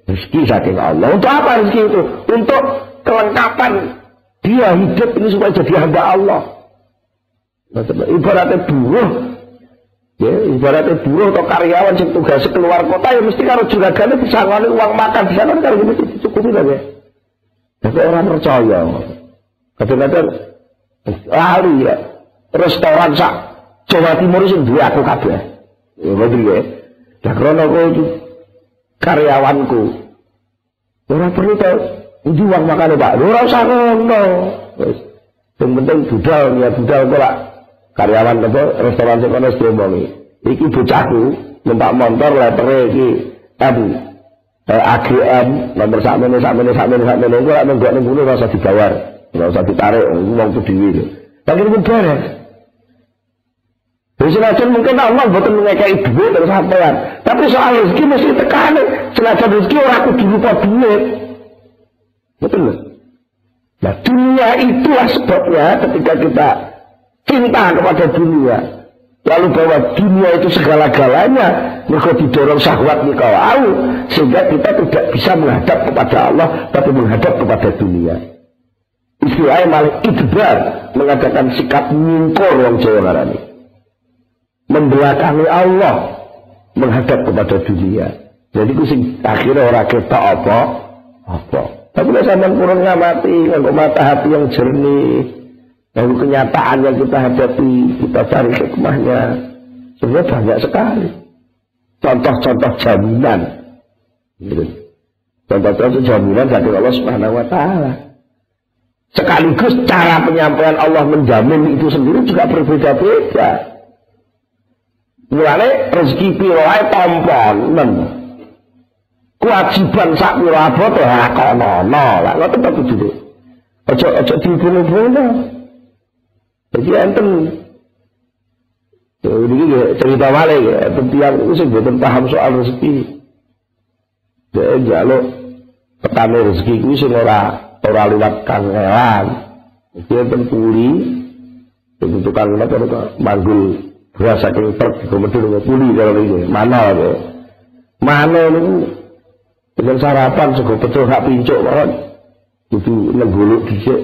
Speaker 1: rezeki saking Allah. Untuk apa rezeki itu? Untuk kelengkapan dia hidup ini supaya jadi hamba Allah. Ibaratnya buruh, ya, ibaratnya buruh atau karyawan yang tugas keluar kota ya mesti kalau juragannya bisa ngali uang makan di sana kalau gitu cukupi lah ya. Tapi orang percaya. Kadang-kadang lari ya restoran sak Jawa Timur sing duwe aku kabeh. Ya betul ya. Lah krono itu karyawanku. Orang perlu tahu Ini uang makan Pak. Ora usah ngono. Wis. Penting budal ya budal kok lah. Karyawan apa restoran sing kono diomongi. Iki bocahku numpak motor letere iki M eh, AGM nomor sakmene sakmene sakmene sakmene kok lak nenggok ning ngono ora usah dibayar. Ora ditarik wong ku dhewe. Tapi ini beres. Jadi senajan mungkin Allah betul mengekai duit terus sampean. Tapi soal rezeki mesti tekan. Senajan rezeki orang kudu lupa duit. Betul Nah dunia itulah sebabnya ketika kita cinta kepada dunia. lalu bahwa dunia itu segala-galanya mereka didorong syahwat kau au sehingga kita tidak bisa menghadap kepada Allah tapi menghadap kepada dunia. Istilahnya malah idbar mengadakan sikap nyingkor orang Jawa ngarani membelakangi Allah menghadap kepada dunia. Jadi kusi akhirnya orang kita apa? Apa tapi kalau sampai kurang ngamati nganggo mata hati yang jernih dan kenyataan yang kita hadapi, kita cari hikmahnya. Sebenarnya banyak sekali. Contoh-contoh jaminan. Gitu. Contoh-contoh jaminan dari Allah Subhanahu wa taala. Sekaligus cara penyampaian Allah menjamin itu sendiri juga berbeda-beda. Mulane rezeki piro ae tomponen. Kewajiban sak piro abot ya kono lah ngoten to kudu. Aja aja dibunuh-bunuh. Jadi enten ya, cerita balik ya, tiang itu sih paham soal rezeki. Jadi jaluk petani rezeki itu sih ora ora lewat kangelan. Jadi enten kuli, itu tukang apa itu manggul beras saking truk kemudian puli kalau ini mana ya. Mana ini dengan sarapan sego betul hak pincuk banget. Itu nengguluk dicek.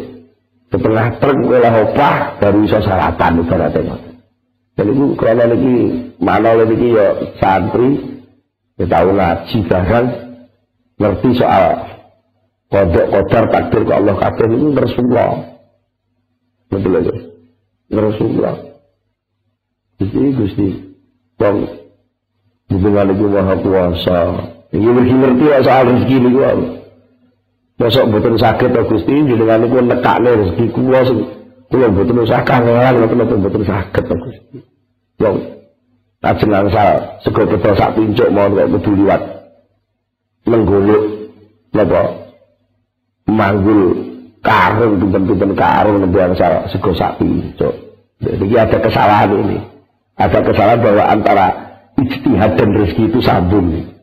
Speaker 1: Setengah truk oleh opah baru bisa sarapan ibaratnya jadi itu karena lagi mana lagi ya santri ya tahu ngaji bahkan ngerti soal kodok kodar takdir ke Allah kabeh itu Rasulullah betul aja Rasulullah jadi Gusti Bang hubungan itu maha kuasa ini ngerti soal rezeki ini Besok betul sakit to Gusti jenengan niku nekakne rezeki kula sing kula mboten usah kangelan mboten betul sakit to Gusti. Yo ajeng angsal sego betul sak pincuk mau kok kudu liwat menggolek napa manggul karung pinten-pinten karung nembe angsal sego sak pincuk. Jadi ada kesalahan ini. Ada kesalahan bahwa antara ijtihad dan rezeki itu sambung.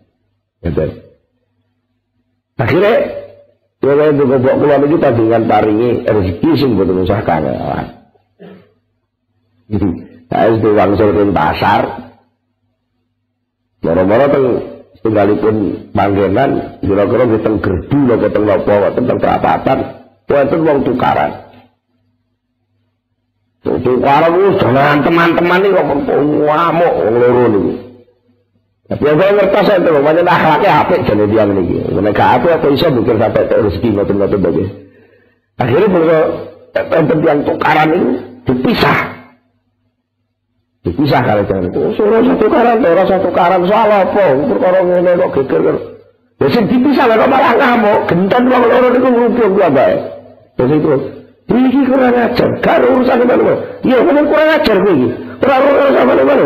Speaker 1: Gitu. Akhirnya Ya kaya itu kebok kula niki dengan paringi rezeki sing boten usah kangelan. Saya itu wangsul ing pasar. Moro-moro teng tinggalipun panggenan kira-kira teng gerdu lho teng napa teng perapatan wonten wong tukaran. Tukaran wis teman-teman iki kok ngamuk wong loro. Tapi saya ngertos itu, banyak akhlaknya apik jadi dia ini. Nek apa apa iso mikir sampai ke rezeki ngoten-ngoten bagus. Akhirnya mereka enten yang tukaran ini dipisah. Dipisah kalau jangan itu. Suruh satu karan, orang satu karan soal apa? Perkara ngene kok geger. Ya sing dipisah kok malah ngamuk, gentan wong loro niku ngrumpul gua bae. Terus itu Iki kurang ajar, gak urusan mana-mana. Iya, kurang ajar gue. Ora urusan mana-mana.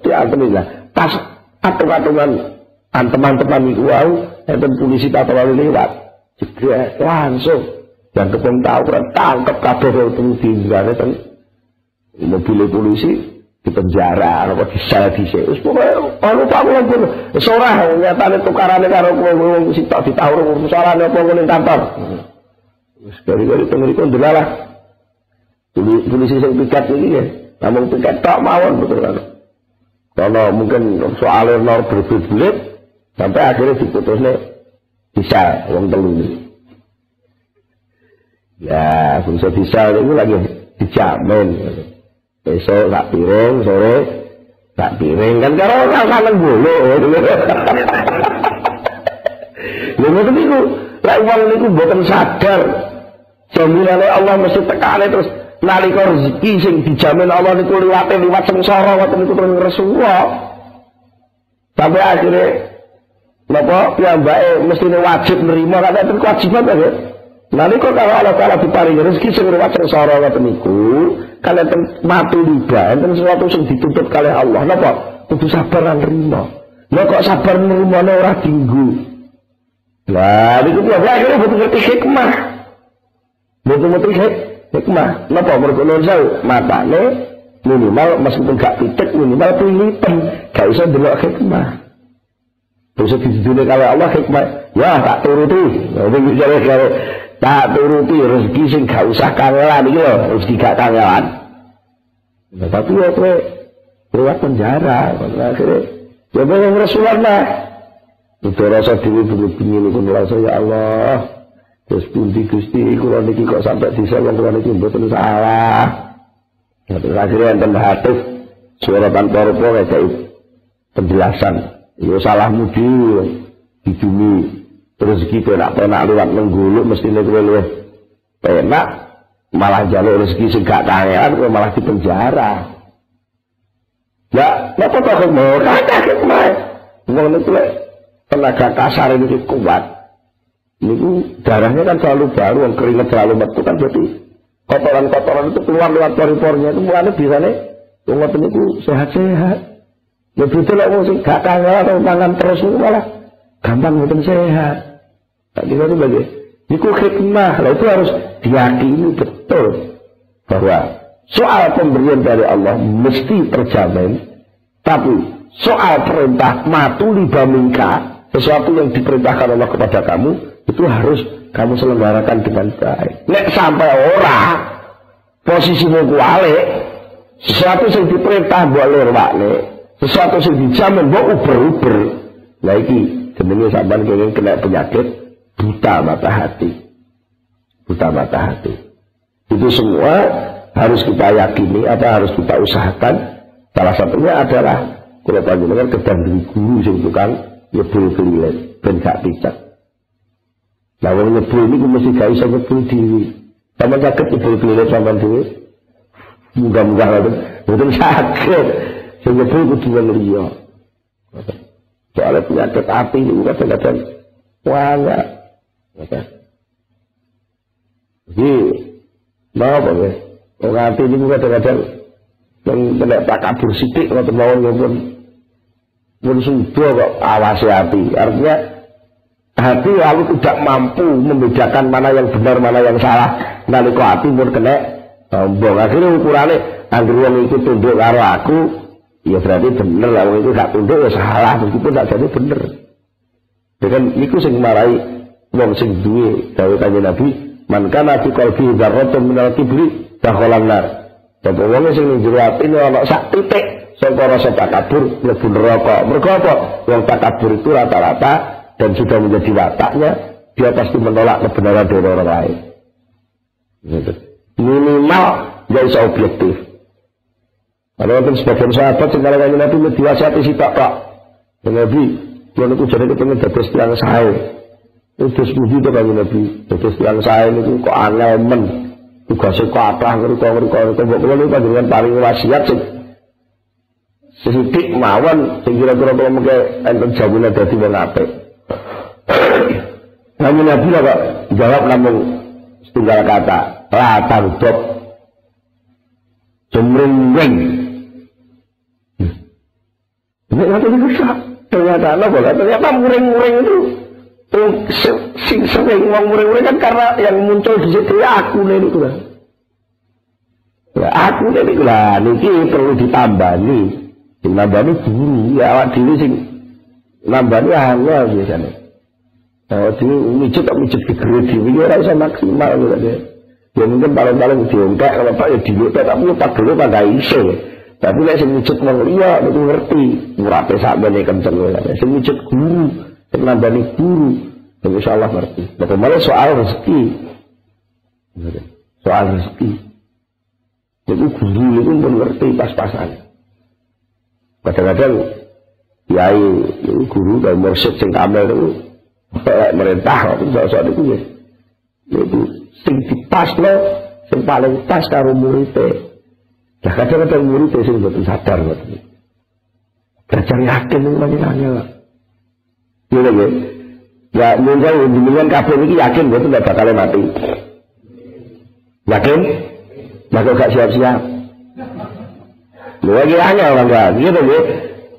Speaker 1: Ya, alhamdulillah. Pas atung-atungan teman-teman itu wow, enten polisi tak terlalu lewat. Jebret langsung. Yang kepung kan tangkap kabeh itu tinggal itu mobil polisi di penjara apa di sel di sel. Wis pokoke anu kula pun. Wis ora nyatane tukarane karo wong sitok ditawur sorane apa ngene kantor. Wis gari-gari teng mriku ndelalah. Polisi sing piket iki ya. Namun piket tok mawon betul kan kalau mungkin soalnya nor berbelit sampai akhirnya diputusnya bisa uang telu ini. Ya, bisa bisa itu lagi dijamin. Besok tak piring, sore tak piring kan kalau orang kangen bulu. Ya ngoten niku, lek wong niku mboten sadar jaminane Allah mesti tekane terus nalika rezeki sing dijamin Allah niku liwate liwat sengsara ngoten niku terus Rasulullah. Sampai akhirnya napa piyambake mestine wajib nerima karena itu kewajiban ya. Nalika kalau Allah Taala diparingi rezeki sing liwat sengsara ngoten niku, kalian mati liba, enten sesuatu sing dituntut kalih Allah. Napa? Kudu sabar lan nerima. Lah kok sabar nerimane ora dinggu. Lah niku akhirnya butuh ngerti hikmah. Butuh ngerti hikmah hikmah napa mergo mata matane minimal meskipun gak pitik minimal pilihan gak usah delok hikmah terus dunia kalau Allah hikmah ya tak turuti kalau tak turuti rezeki sing gak usah kangelan lho rezeki gak kangelan nah, tapi ya kowe lewat penjara. Akhirnya, ya yang Rasulullah. Itu rasa diri bunyi-bunyi ya Allah. Terus pundi gusti, kalau niki kok sampai bisa yang kalau niki betul salah. Terus akhirnya yang tanda hati, suara tanpa rupa kayak penjelasan. Ya salahmu di di bumi. Terus gitu nak penak lewat mengguluk mesti nih luwih penak malah jalur rezeki sing gak kangelan malah di penjara. Ya, apa tak mau kata hikmah. Wong lek tenaga kasar ini kuat. Niku darahnya kan selalu baru, yang keringet selalu metu kan jadi kotoran-kotoran itu keluar lewat pori-porinya itu mulanya bisa nih. Ngoten niku sehat-sehat. Ya betul lah sing gak kangelan tangan terus niku malah gampang ngoten sehat. Tak kira itu bagi. Niku hikmah, lah itu harus diyakini betul bahwa Soal pemberian dari Allah mesti terjamin, tapi soal perintah matuli bamingka, sesuatu yang diperintahkan Allah kepada kamu, itu harus kamu selenggarakan dengan baik. Nek sampai orang posisimu kuale, sesuatu yang diperintah boleh lirwakne, sesuatu yang dijamin buat uber-uber. Nah ini jenenge sampean kena penyakit buta mata hati. Buta mata hati. Itu semua harus kita yakini apa harus kita usahakan salah satunya adalah kalau panjenengan kedang guru sing tukang nyebul kelilet ben gak picak nah wong nyebul ini mesti gak iso nyebul diri sama sakit nyebul kelilet sama diri mudah-mudah itu betul sakit sing nyebul kudu wong liya soalnya penyakit api ini kadang-kadang wah enggak jadi mau apa ya. Wong ati niku kadang-kadang yang kena takabur sithik ngoten mawon pun. Pun sudah kok awasi hati. Artinya hati lalu tidak mampu membedakan mana yang benar mana yang salah. Nalika hati pun kena sombong. Akhirnya ukurannya anggur wong itu tunduk karo aku, ya berarti bener lah itu gak tunduk ya salah meskipun tak jadi bener. Dengan itu sing marai wong sing duwe dawuh kanjeng Nabi, man kana fi qalbi dzarratun minal kibri dakhalan nar. Bapak wong sing ning jero atine ana sak titik saka rasa takabur mlebu neraka. Mergo apa? Wong takabur itu rata-rata dan sudah menjadi wataknya dia pasti menolak kebenaran dari orang lain. Gitu. Minimal dia bisa objektif. Ada yang sebagian sahabat sing kalau Nabi mediasi si tak pak. Nabi, dia itu jadi ketemu dados tiang sae. Itu sepuji itu kan Nabi. Dados tiang sae itu kok angel men tugasnya kathah ngriko-ngriko ngriko mbok kula niku panjenengan paling wasiat sing sesidik mawon kira-kira kula mengke enten jawabane dadi wong apik. Namun Nabi kok jawab namun setunggal kata, la tardop cemreng Ini nanti bisa ternyata apa? Ternyata muring-muring itu sing sering ngomong murid-murid kan karena yang muncul di situ ya aku nih itu lah. Ya aku nih itu lah, niki perlu ditambani. Sing nambani guru, ya awak diri sing nambani angel biasanya. Oh, dhewe mijet tak mijet gegere dhewe ya ora iso maksimal gitu deh. Ya mungkin paling-paling diongkek kalau Pak ya diongkek tapi ya tak dulu tak iso. Tapi nek sing mijet wong liya niku ngerti, urape sakmene kenceng ya. Sing mijet guru, sing nambani guru, insya Allah ngerti. Dan kemarin soal rezeki. Soal rezeki. Itu guru itu pun ngerti pas-pasan. Kadang-kadang itu guru dan mursyid sing kamel itu merintah itu soal itu ya. Itu sing dipas lo, sing paling pas karo muridnya. Nah kadang-kadang muridnya sing betul sadar betul. Belajar yakin itu banyak angel. Iya ya. Ya mungkin jenengan kabeh iki yakin nggak bakal mati. Yakin? Maka gak siap-siap. Lagi hanya orang gak gitu ya.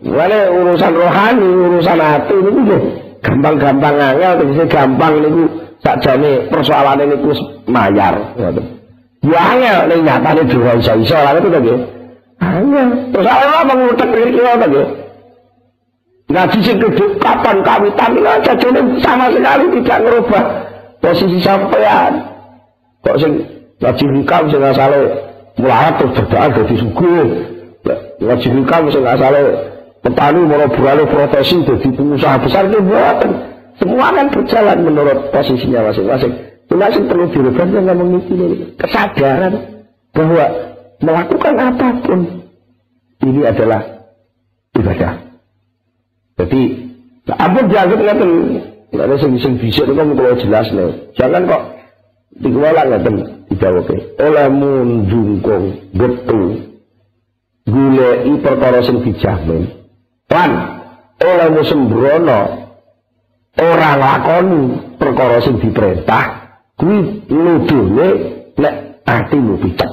Speaker 1: Wale urusan rohani, urusan hati ini tuh gampang-gampang angel, tegese gampang niku sakjane persoalan ini ku mayar. Ya angel ning nyatane dhewe iso-iso lah itu to nggih. Angel. Terus apa ngutek iki to nggih. Ngaji sing kedua kapan kawitan aja jadi sama sekali tidak merubah posisi sampean. Kok sing ngaji hikam sing asale melarat terus berdoa jadi suguh. ngaji nikah mesti nggak salah petani mau beralih profesi jadi pengusaha besar itu buatan semua kan berjalan menurut posisinya masing-masing. Cuma yang perlu dirubah nggak mengikuti kesadaran bahwa melakukan apa pun ini adalah ibadah. Jadi ampun dianggap nggak nggak ada sing sing bisa itu kamu kalau jelas nih. Jangan kok dikelola ngeten didhawuhke olehmu njungkung getu goleki perkara sing dijamin lan olehmu sembrono ora lakoni perkara sing diperintah kuwi nuduhne nek atimu picek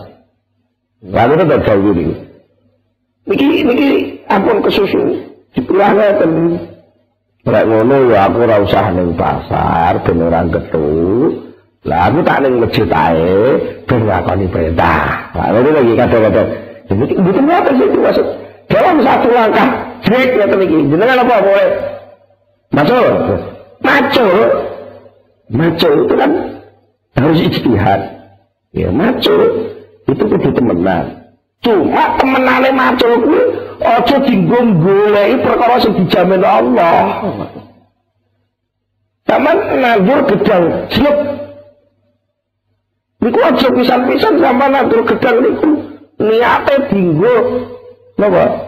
Speaker 1: lalu itu tak jauh ini niki niki ampun kesusu dipulah ngeten Rek ngono ya aku ora usah ning pasar ben ora gethu lah aku tak ning masjid ae ben ngakoni perintah. Lah ini lagi kata-kata. Jadi itu apa sih itu? Dalam satu langkah, jek ya iki. Jenengan apa boleh? Macul. Macul. Macul itu kan harus ijtihad. Ya macul itu kudu temenan. Cuma temenane macul kuwi aja dinggung goleki perkara sing dijamin Allah. Taman nandur gedang, jelek Niku aja pisan-pisan sama nandur gedang niku niate dinggo napa?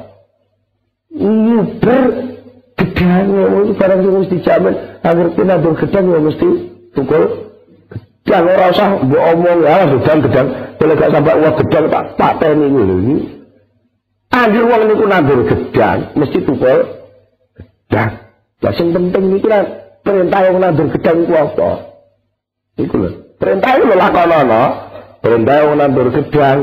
Speaker 1: Nyuber gedang itu barang sing mesti dijamin agar nandur gedang ya mesti tukul gedang ora usah mbok omong ya gedang gedang kalau gak sampai uang gedang tak pateni ngono iki. Anjir wong niku nandur gedang mesti tukul gedang. Lah sing penting niku perintah yang nandur gedang ku apa? Iku lho. Perintah itu lakonono. Perintah yang nandur gedang.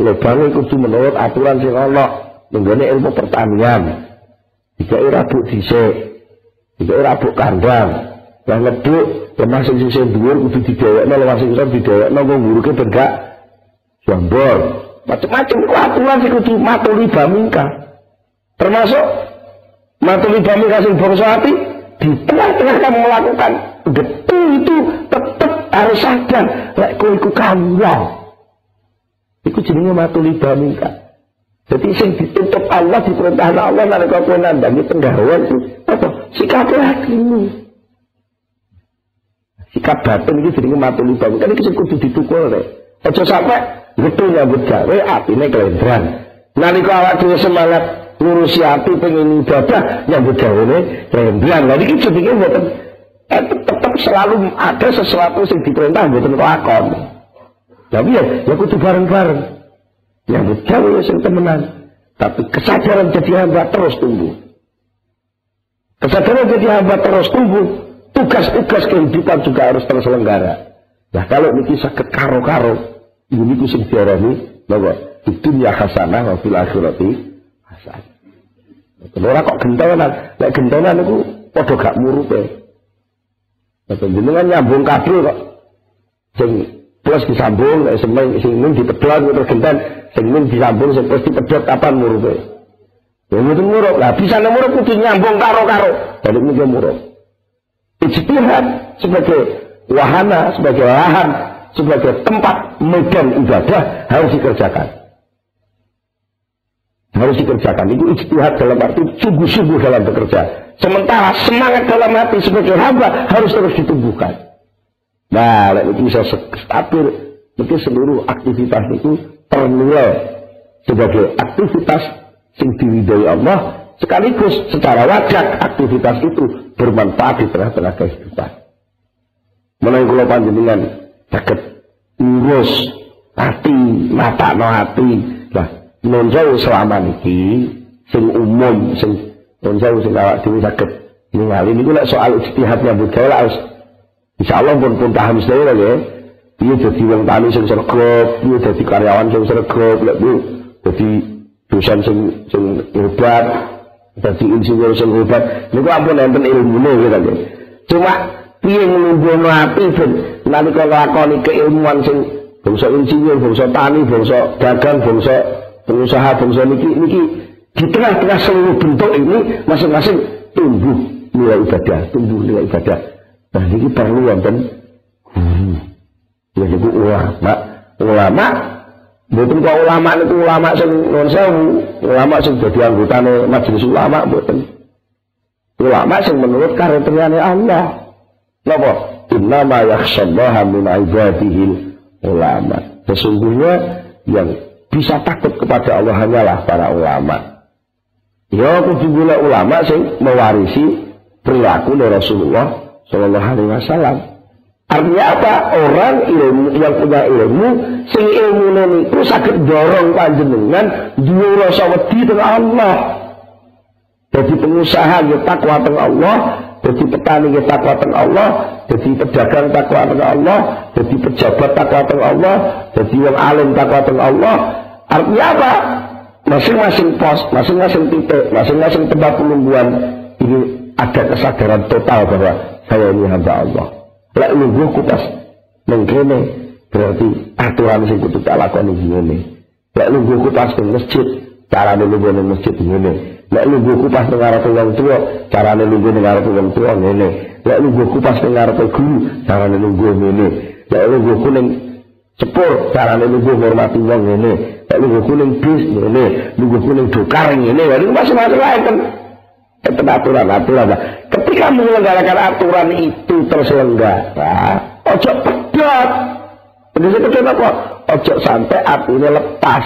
Speaker 1: Lubang itu menurut aturan sing ana. Nenggone ilmu pertanian. Jika rabuk dhisik. Jika rabuk kandang. Yang ngeduk, ya masing sing dhuwur kudu didewekno lewat sing iso didewekno kok nguruke ben gak jambor. Macam-macam aturan sing kudu matuli bamingka. Termasuk matuli bamingka sing bangsa hati di tengah-tengah kamu melakukan betul itu tetap harus sadar lek kowe iku kawula iku jenenge matuli bamingka jadi sing ditutup Allah diperintah Allah nalika kowe nandangi penggawean itu apa? Sikap hatimu sikap batin iki jenenge matuli bamingka iki sing kudu ditukul rek aja sampe getu nyambut gawe atine kelendran. Nalika awak dhewe semangat ngurusi hati pengen ibadah gawe ne kelendran. Lha iki jenenge mboten eh, tetap selalu ada sesuatu yang diperintah mboten lakon. Tapi ya, ya kudu bareng-bareng. Yang ya sing temenan. Tapi kesadaran jadi hamba terus tumbuh. Kesadaran jadi hamba terus tumbuh. Tugas-tugas kehidupan juga harus terselenggara. Nah kalau ini sakit karo-karo, ini ku sing diarani bahwa di dunia hasanah wa fil akhirati hasanah. Ora kok gentonan, lek gentonan itu padha gak murupe. Jenengan nyambung kabel kok. Sing plus disambung, sing sing ning dipedhot terus genten, sing ning disambung sing plus dipedhot kapan murupe. Ya mboten murup. Lah bisa murup kudu nyambung karo-karo. Jadi mungkin murup. Ijtihad sebagai wahana, sebagai lahan, sebagai tempat medan ibadah harus dikerjakan. Harus dikerjakan. Itu ijtihad dalam arti sungguh-sungguh dalam bekerja. Sementara semangat dalam hati sebagai hamba harus terus ditumbuhkan. Nah, itu bisa stabil. Mungkin seluruh aktivitas itu ternilai sebagai aktivitas yang diridhoi Allah sekaligus secara wajar aktivitas itu bermanfaat di tengah-tengah kehidupan. Mulai kula panjenengan sakit urus hati, mata no hati. Lah, nonjau selama niki sing umum sing Pun jauh sing awak dhewe saged ningali niku lek soal ijtihad nyambut gawe harus insyaallah pun pun paham sedaya ya. Piye dadi wong tani sing sregep, piye dadi karyawan sing sregep, lek dadi dosen sing sing hebat, dadi insinyur sing hebat. Niku ampun enten ilmune gitu kan. Cuma piye nglungguhno ati ben nalika nglakoni keilmuan sing bangsa insinyur, bangsa tani, bangsa dagang, bangsa pengusaha, bangsa niki niki di tengah-tengah seluruh bentuk ini masing-masing tumbuh nilai ibadah, tumbuh nilai ibadah. Nah ini perlu wonten guru. Ya jadi ulama, ulama Mboten kok ulama niku ulama sing nuwun sewu, ulama sing dadi anggotane majelis ulama mboten. Ulama sing menurut kriteriane Allah. Napa? Inna ma yakhshallaha min ibadihi ulama. Sesungguhnya yang bisa takut kepada Allah hanyalah para ulama. Ya kudu ulama sing mewarisi perilaku Rasulullah Shallallahu Alaihi Wasallam. Artinya apa? Orang ilmu yang punya ilmu, sing ilmu itu sakit dorong panjenengan dua rasa wedi dengan Allah. Jadi pengusaha ya takwa dengan Allah, jadi petani ya takwa dengan Allah, jadi pedagang takwa dengan Allah, jadi pejabat takwa dengan Allah, jadi yang alim takwa dengan Allah. Artinya apa? Masing-masing pos, masing-masing titik, masing-masing tempat penungguan ini ada kesadaran total bahwa saya ini hamba Allah. Lek nunggu kupas mengkene berarti aturan sing kudu tak lakoni ngene. Lek nunggu kupas di masjid, carane nunggu di masjid ngene. Lek nunggu kupas ning arep wong tuwa, carane nunggu ning arep wong tuwa ngene. Lek nunggu kupas ning arep guru, carane nunggu ngene. Lek nunggu kuning sepur, carane nunggu hormati wong ngene. Lek nunggu kuning bis ngene, nunggu kuning dokar ngene. Lha masing-masing kan itu aturan-aturan. Ketika menyelenggarakan aturan itu terselenggara, ojo pedot. Jadi kedua apa? Ojo sampai artinya lepas.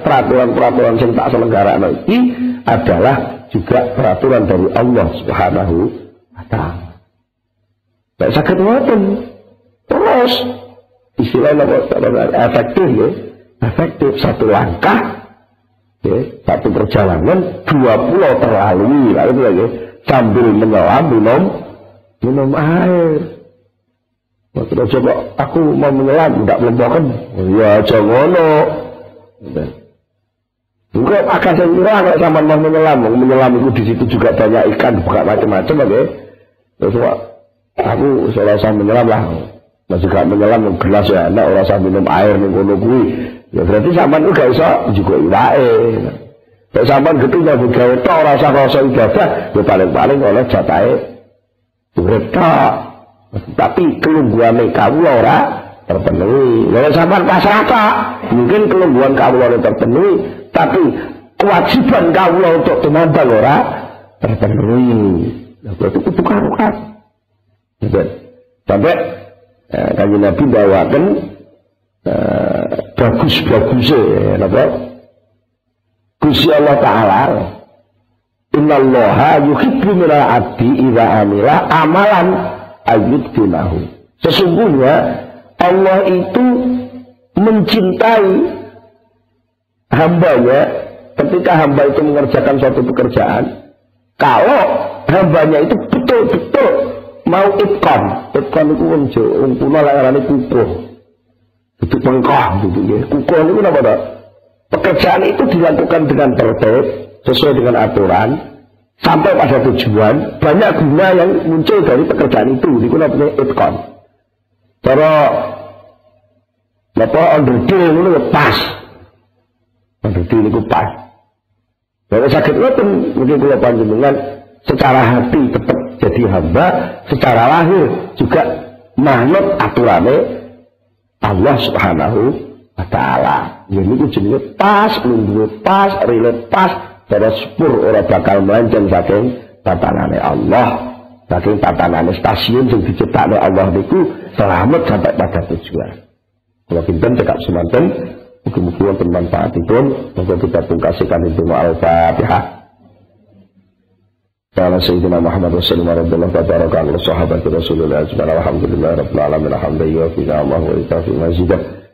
Speaker 1: Peraturan-peraturan yang tak selenggara ini adalah juga peraturan dari Allah Subhanahu wa taala. Tak sakit ngoten. Terus istilahnya efektif ya. Efektif satu langkah ya, satu perjalanan dua pulau terlalui lah itu lagi sambil menyelam minum minum air. Waktu coba aku mau menyelam tidak melembakan ya jangan Enggak akan saya kira kalau sama mau menyelam, menyelam itu di situ juga banyak ikan, bukan macam-macam ya. Terus aku selesai menyelam lah, masih gak menyelam gelas ya, enak orang sambil minum air nih kono Ya berarti sampean gak iso juga iwae. Nek sampean gitu nyambut gawe tok ora usah rasa ibadah, ya paling-paling oleh jatahe urip tok. Tapi kelungguane kawula ora terpenuhi. Kalau sampean pasrah tok, mungkin kelungguan kawula ora terpenuhi, tapi kewajiban kawula untuk tumandang ora terpenuhi. Nah, berarti itu karukan. Sampai eh, kanjeng Nabi bawakan eh, bagus-bagusnya ya, napa? Gusti Allah Ta'ala Innallaha yuhibbu minal abdi idza amila amalan ayyudkinahu. Sesungguhnya Allah itu mencintai hambanya ketika hamba itu mengerjakan suatu pekerjaan kalau hambanya itu betul-betul mau itkon itkon itu wong kuno layarane kukuh itu pengkah gitu ya. Kukuh itu apa tak? Pekerjaan itu dilakukan dengan tertib, sesuai dengan aturan, sampai pada tujuan, banyak guna yang muncul dari pekerjaan itu. Itu namanya itkon. Cara apa underdeal itu pas. Underdeal itu pas. Kalau sakit itu mungkin kalau panjenengan secara hati tetap jadi hamba, secara lahir juga manut aturannya Allah Subhanahu wa taala. Ya niku jenenge pas, lunduwe pas, rile pas, terus sepur ora bakal melenceng saking tatanane Allah. Saking tatanane stasiun sing diciptakne Allah niku selamat sampai pada tujuan. Kalau pinten cekap semanten, mugi-mugi wonten manfaatipun, monggo kita pungkasi kanthi donga Al-Fatihah. Qala Sayyidina Muhammad wa sallam radhiyallahu wa baraka ala sahabat Rasulullah sallallahu alaihi wa sallam. Alhamdulillah rabbil alamin hamdan yuwaffiqu Allahu wa yukafi mazidah.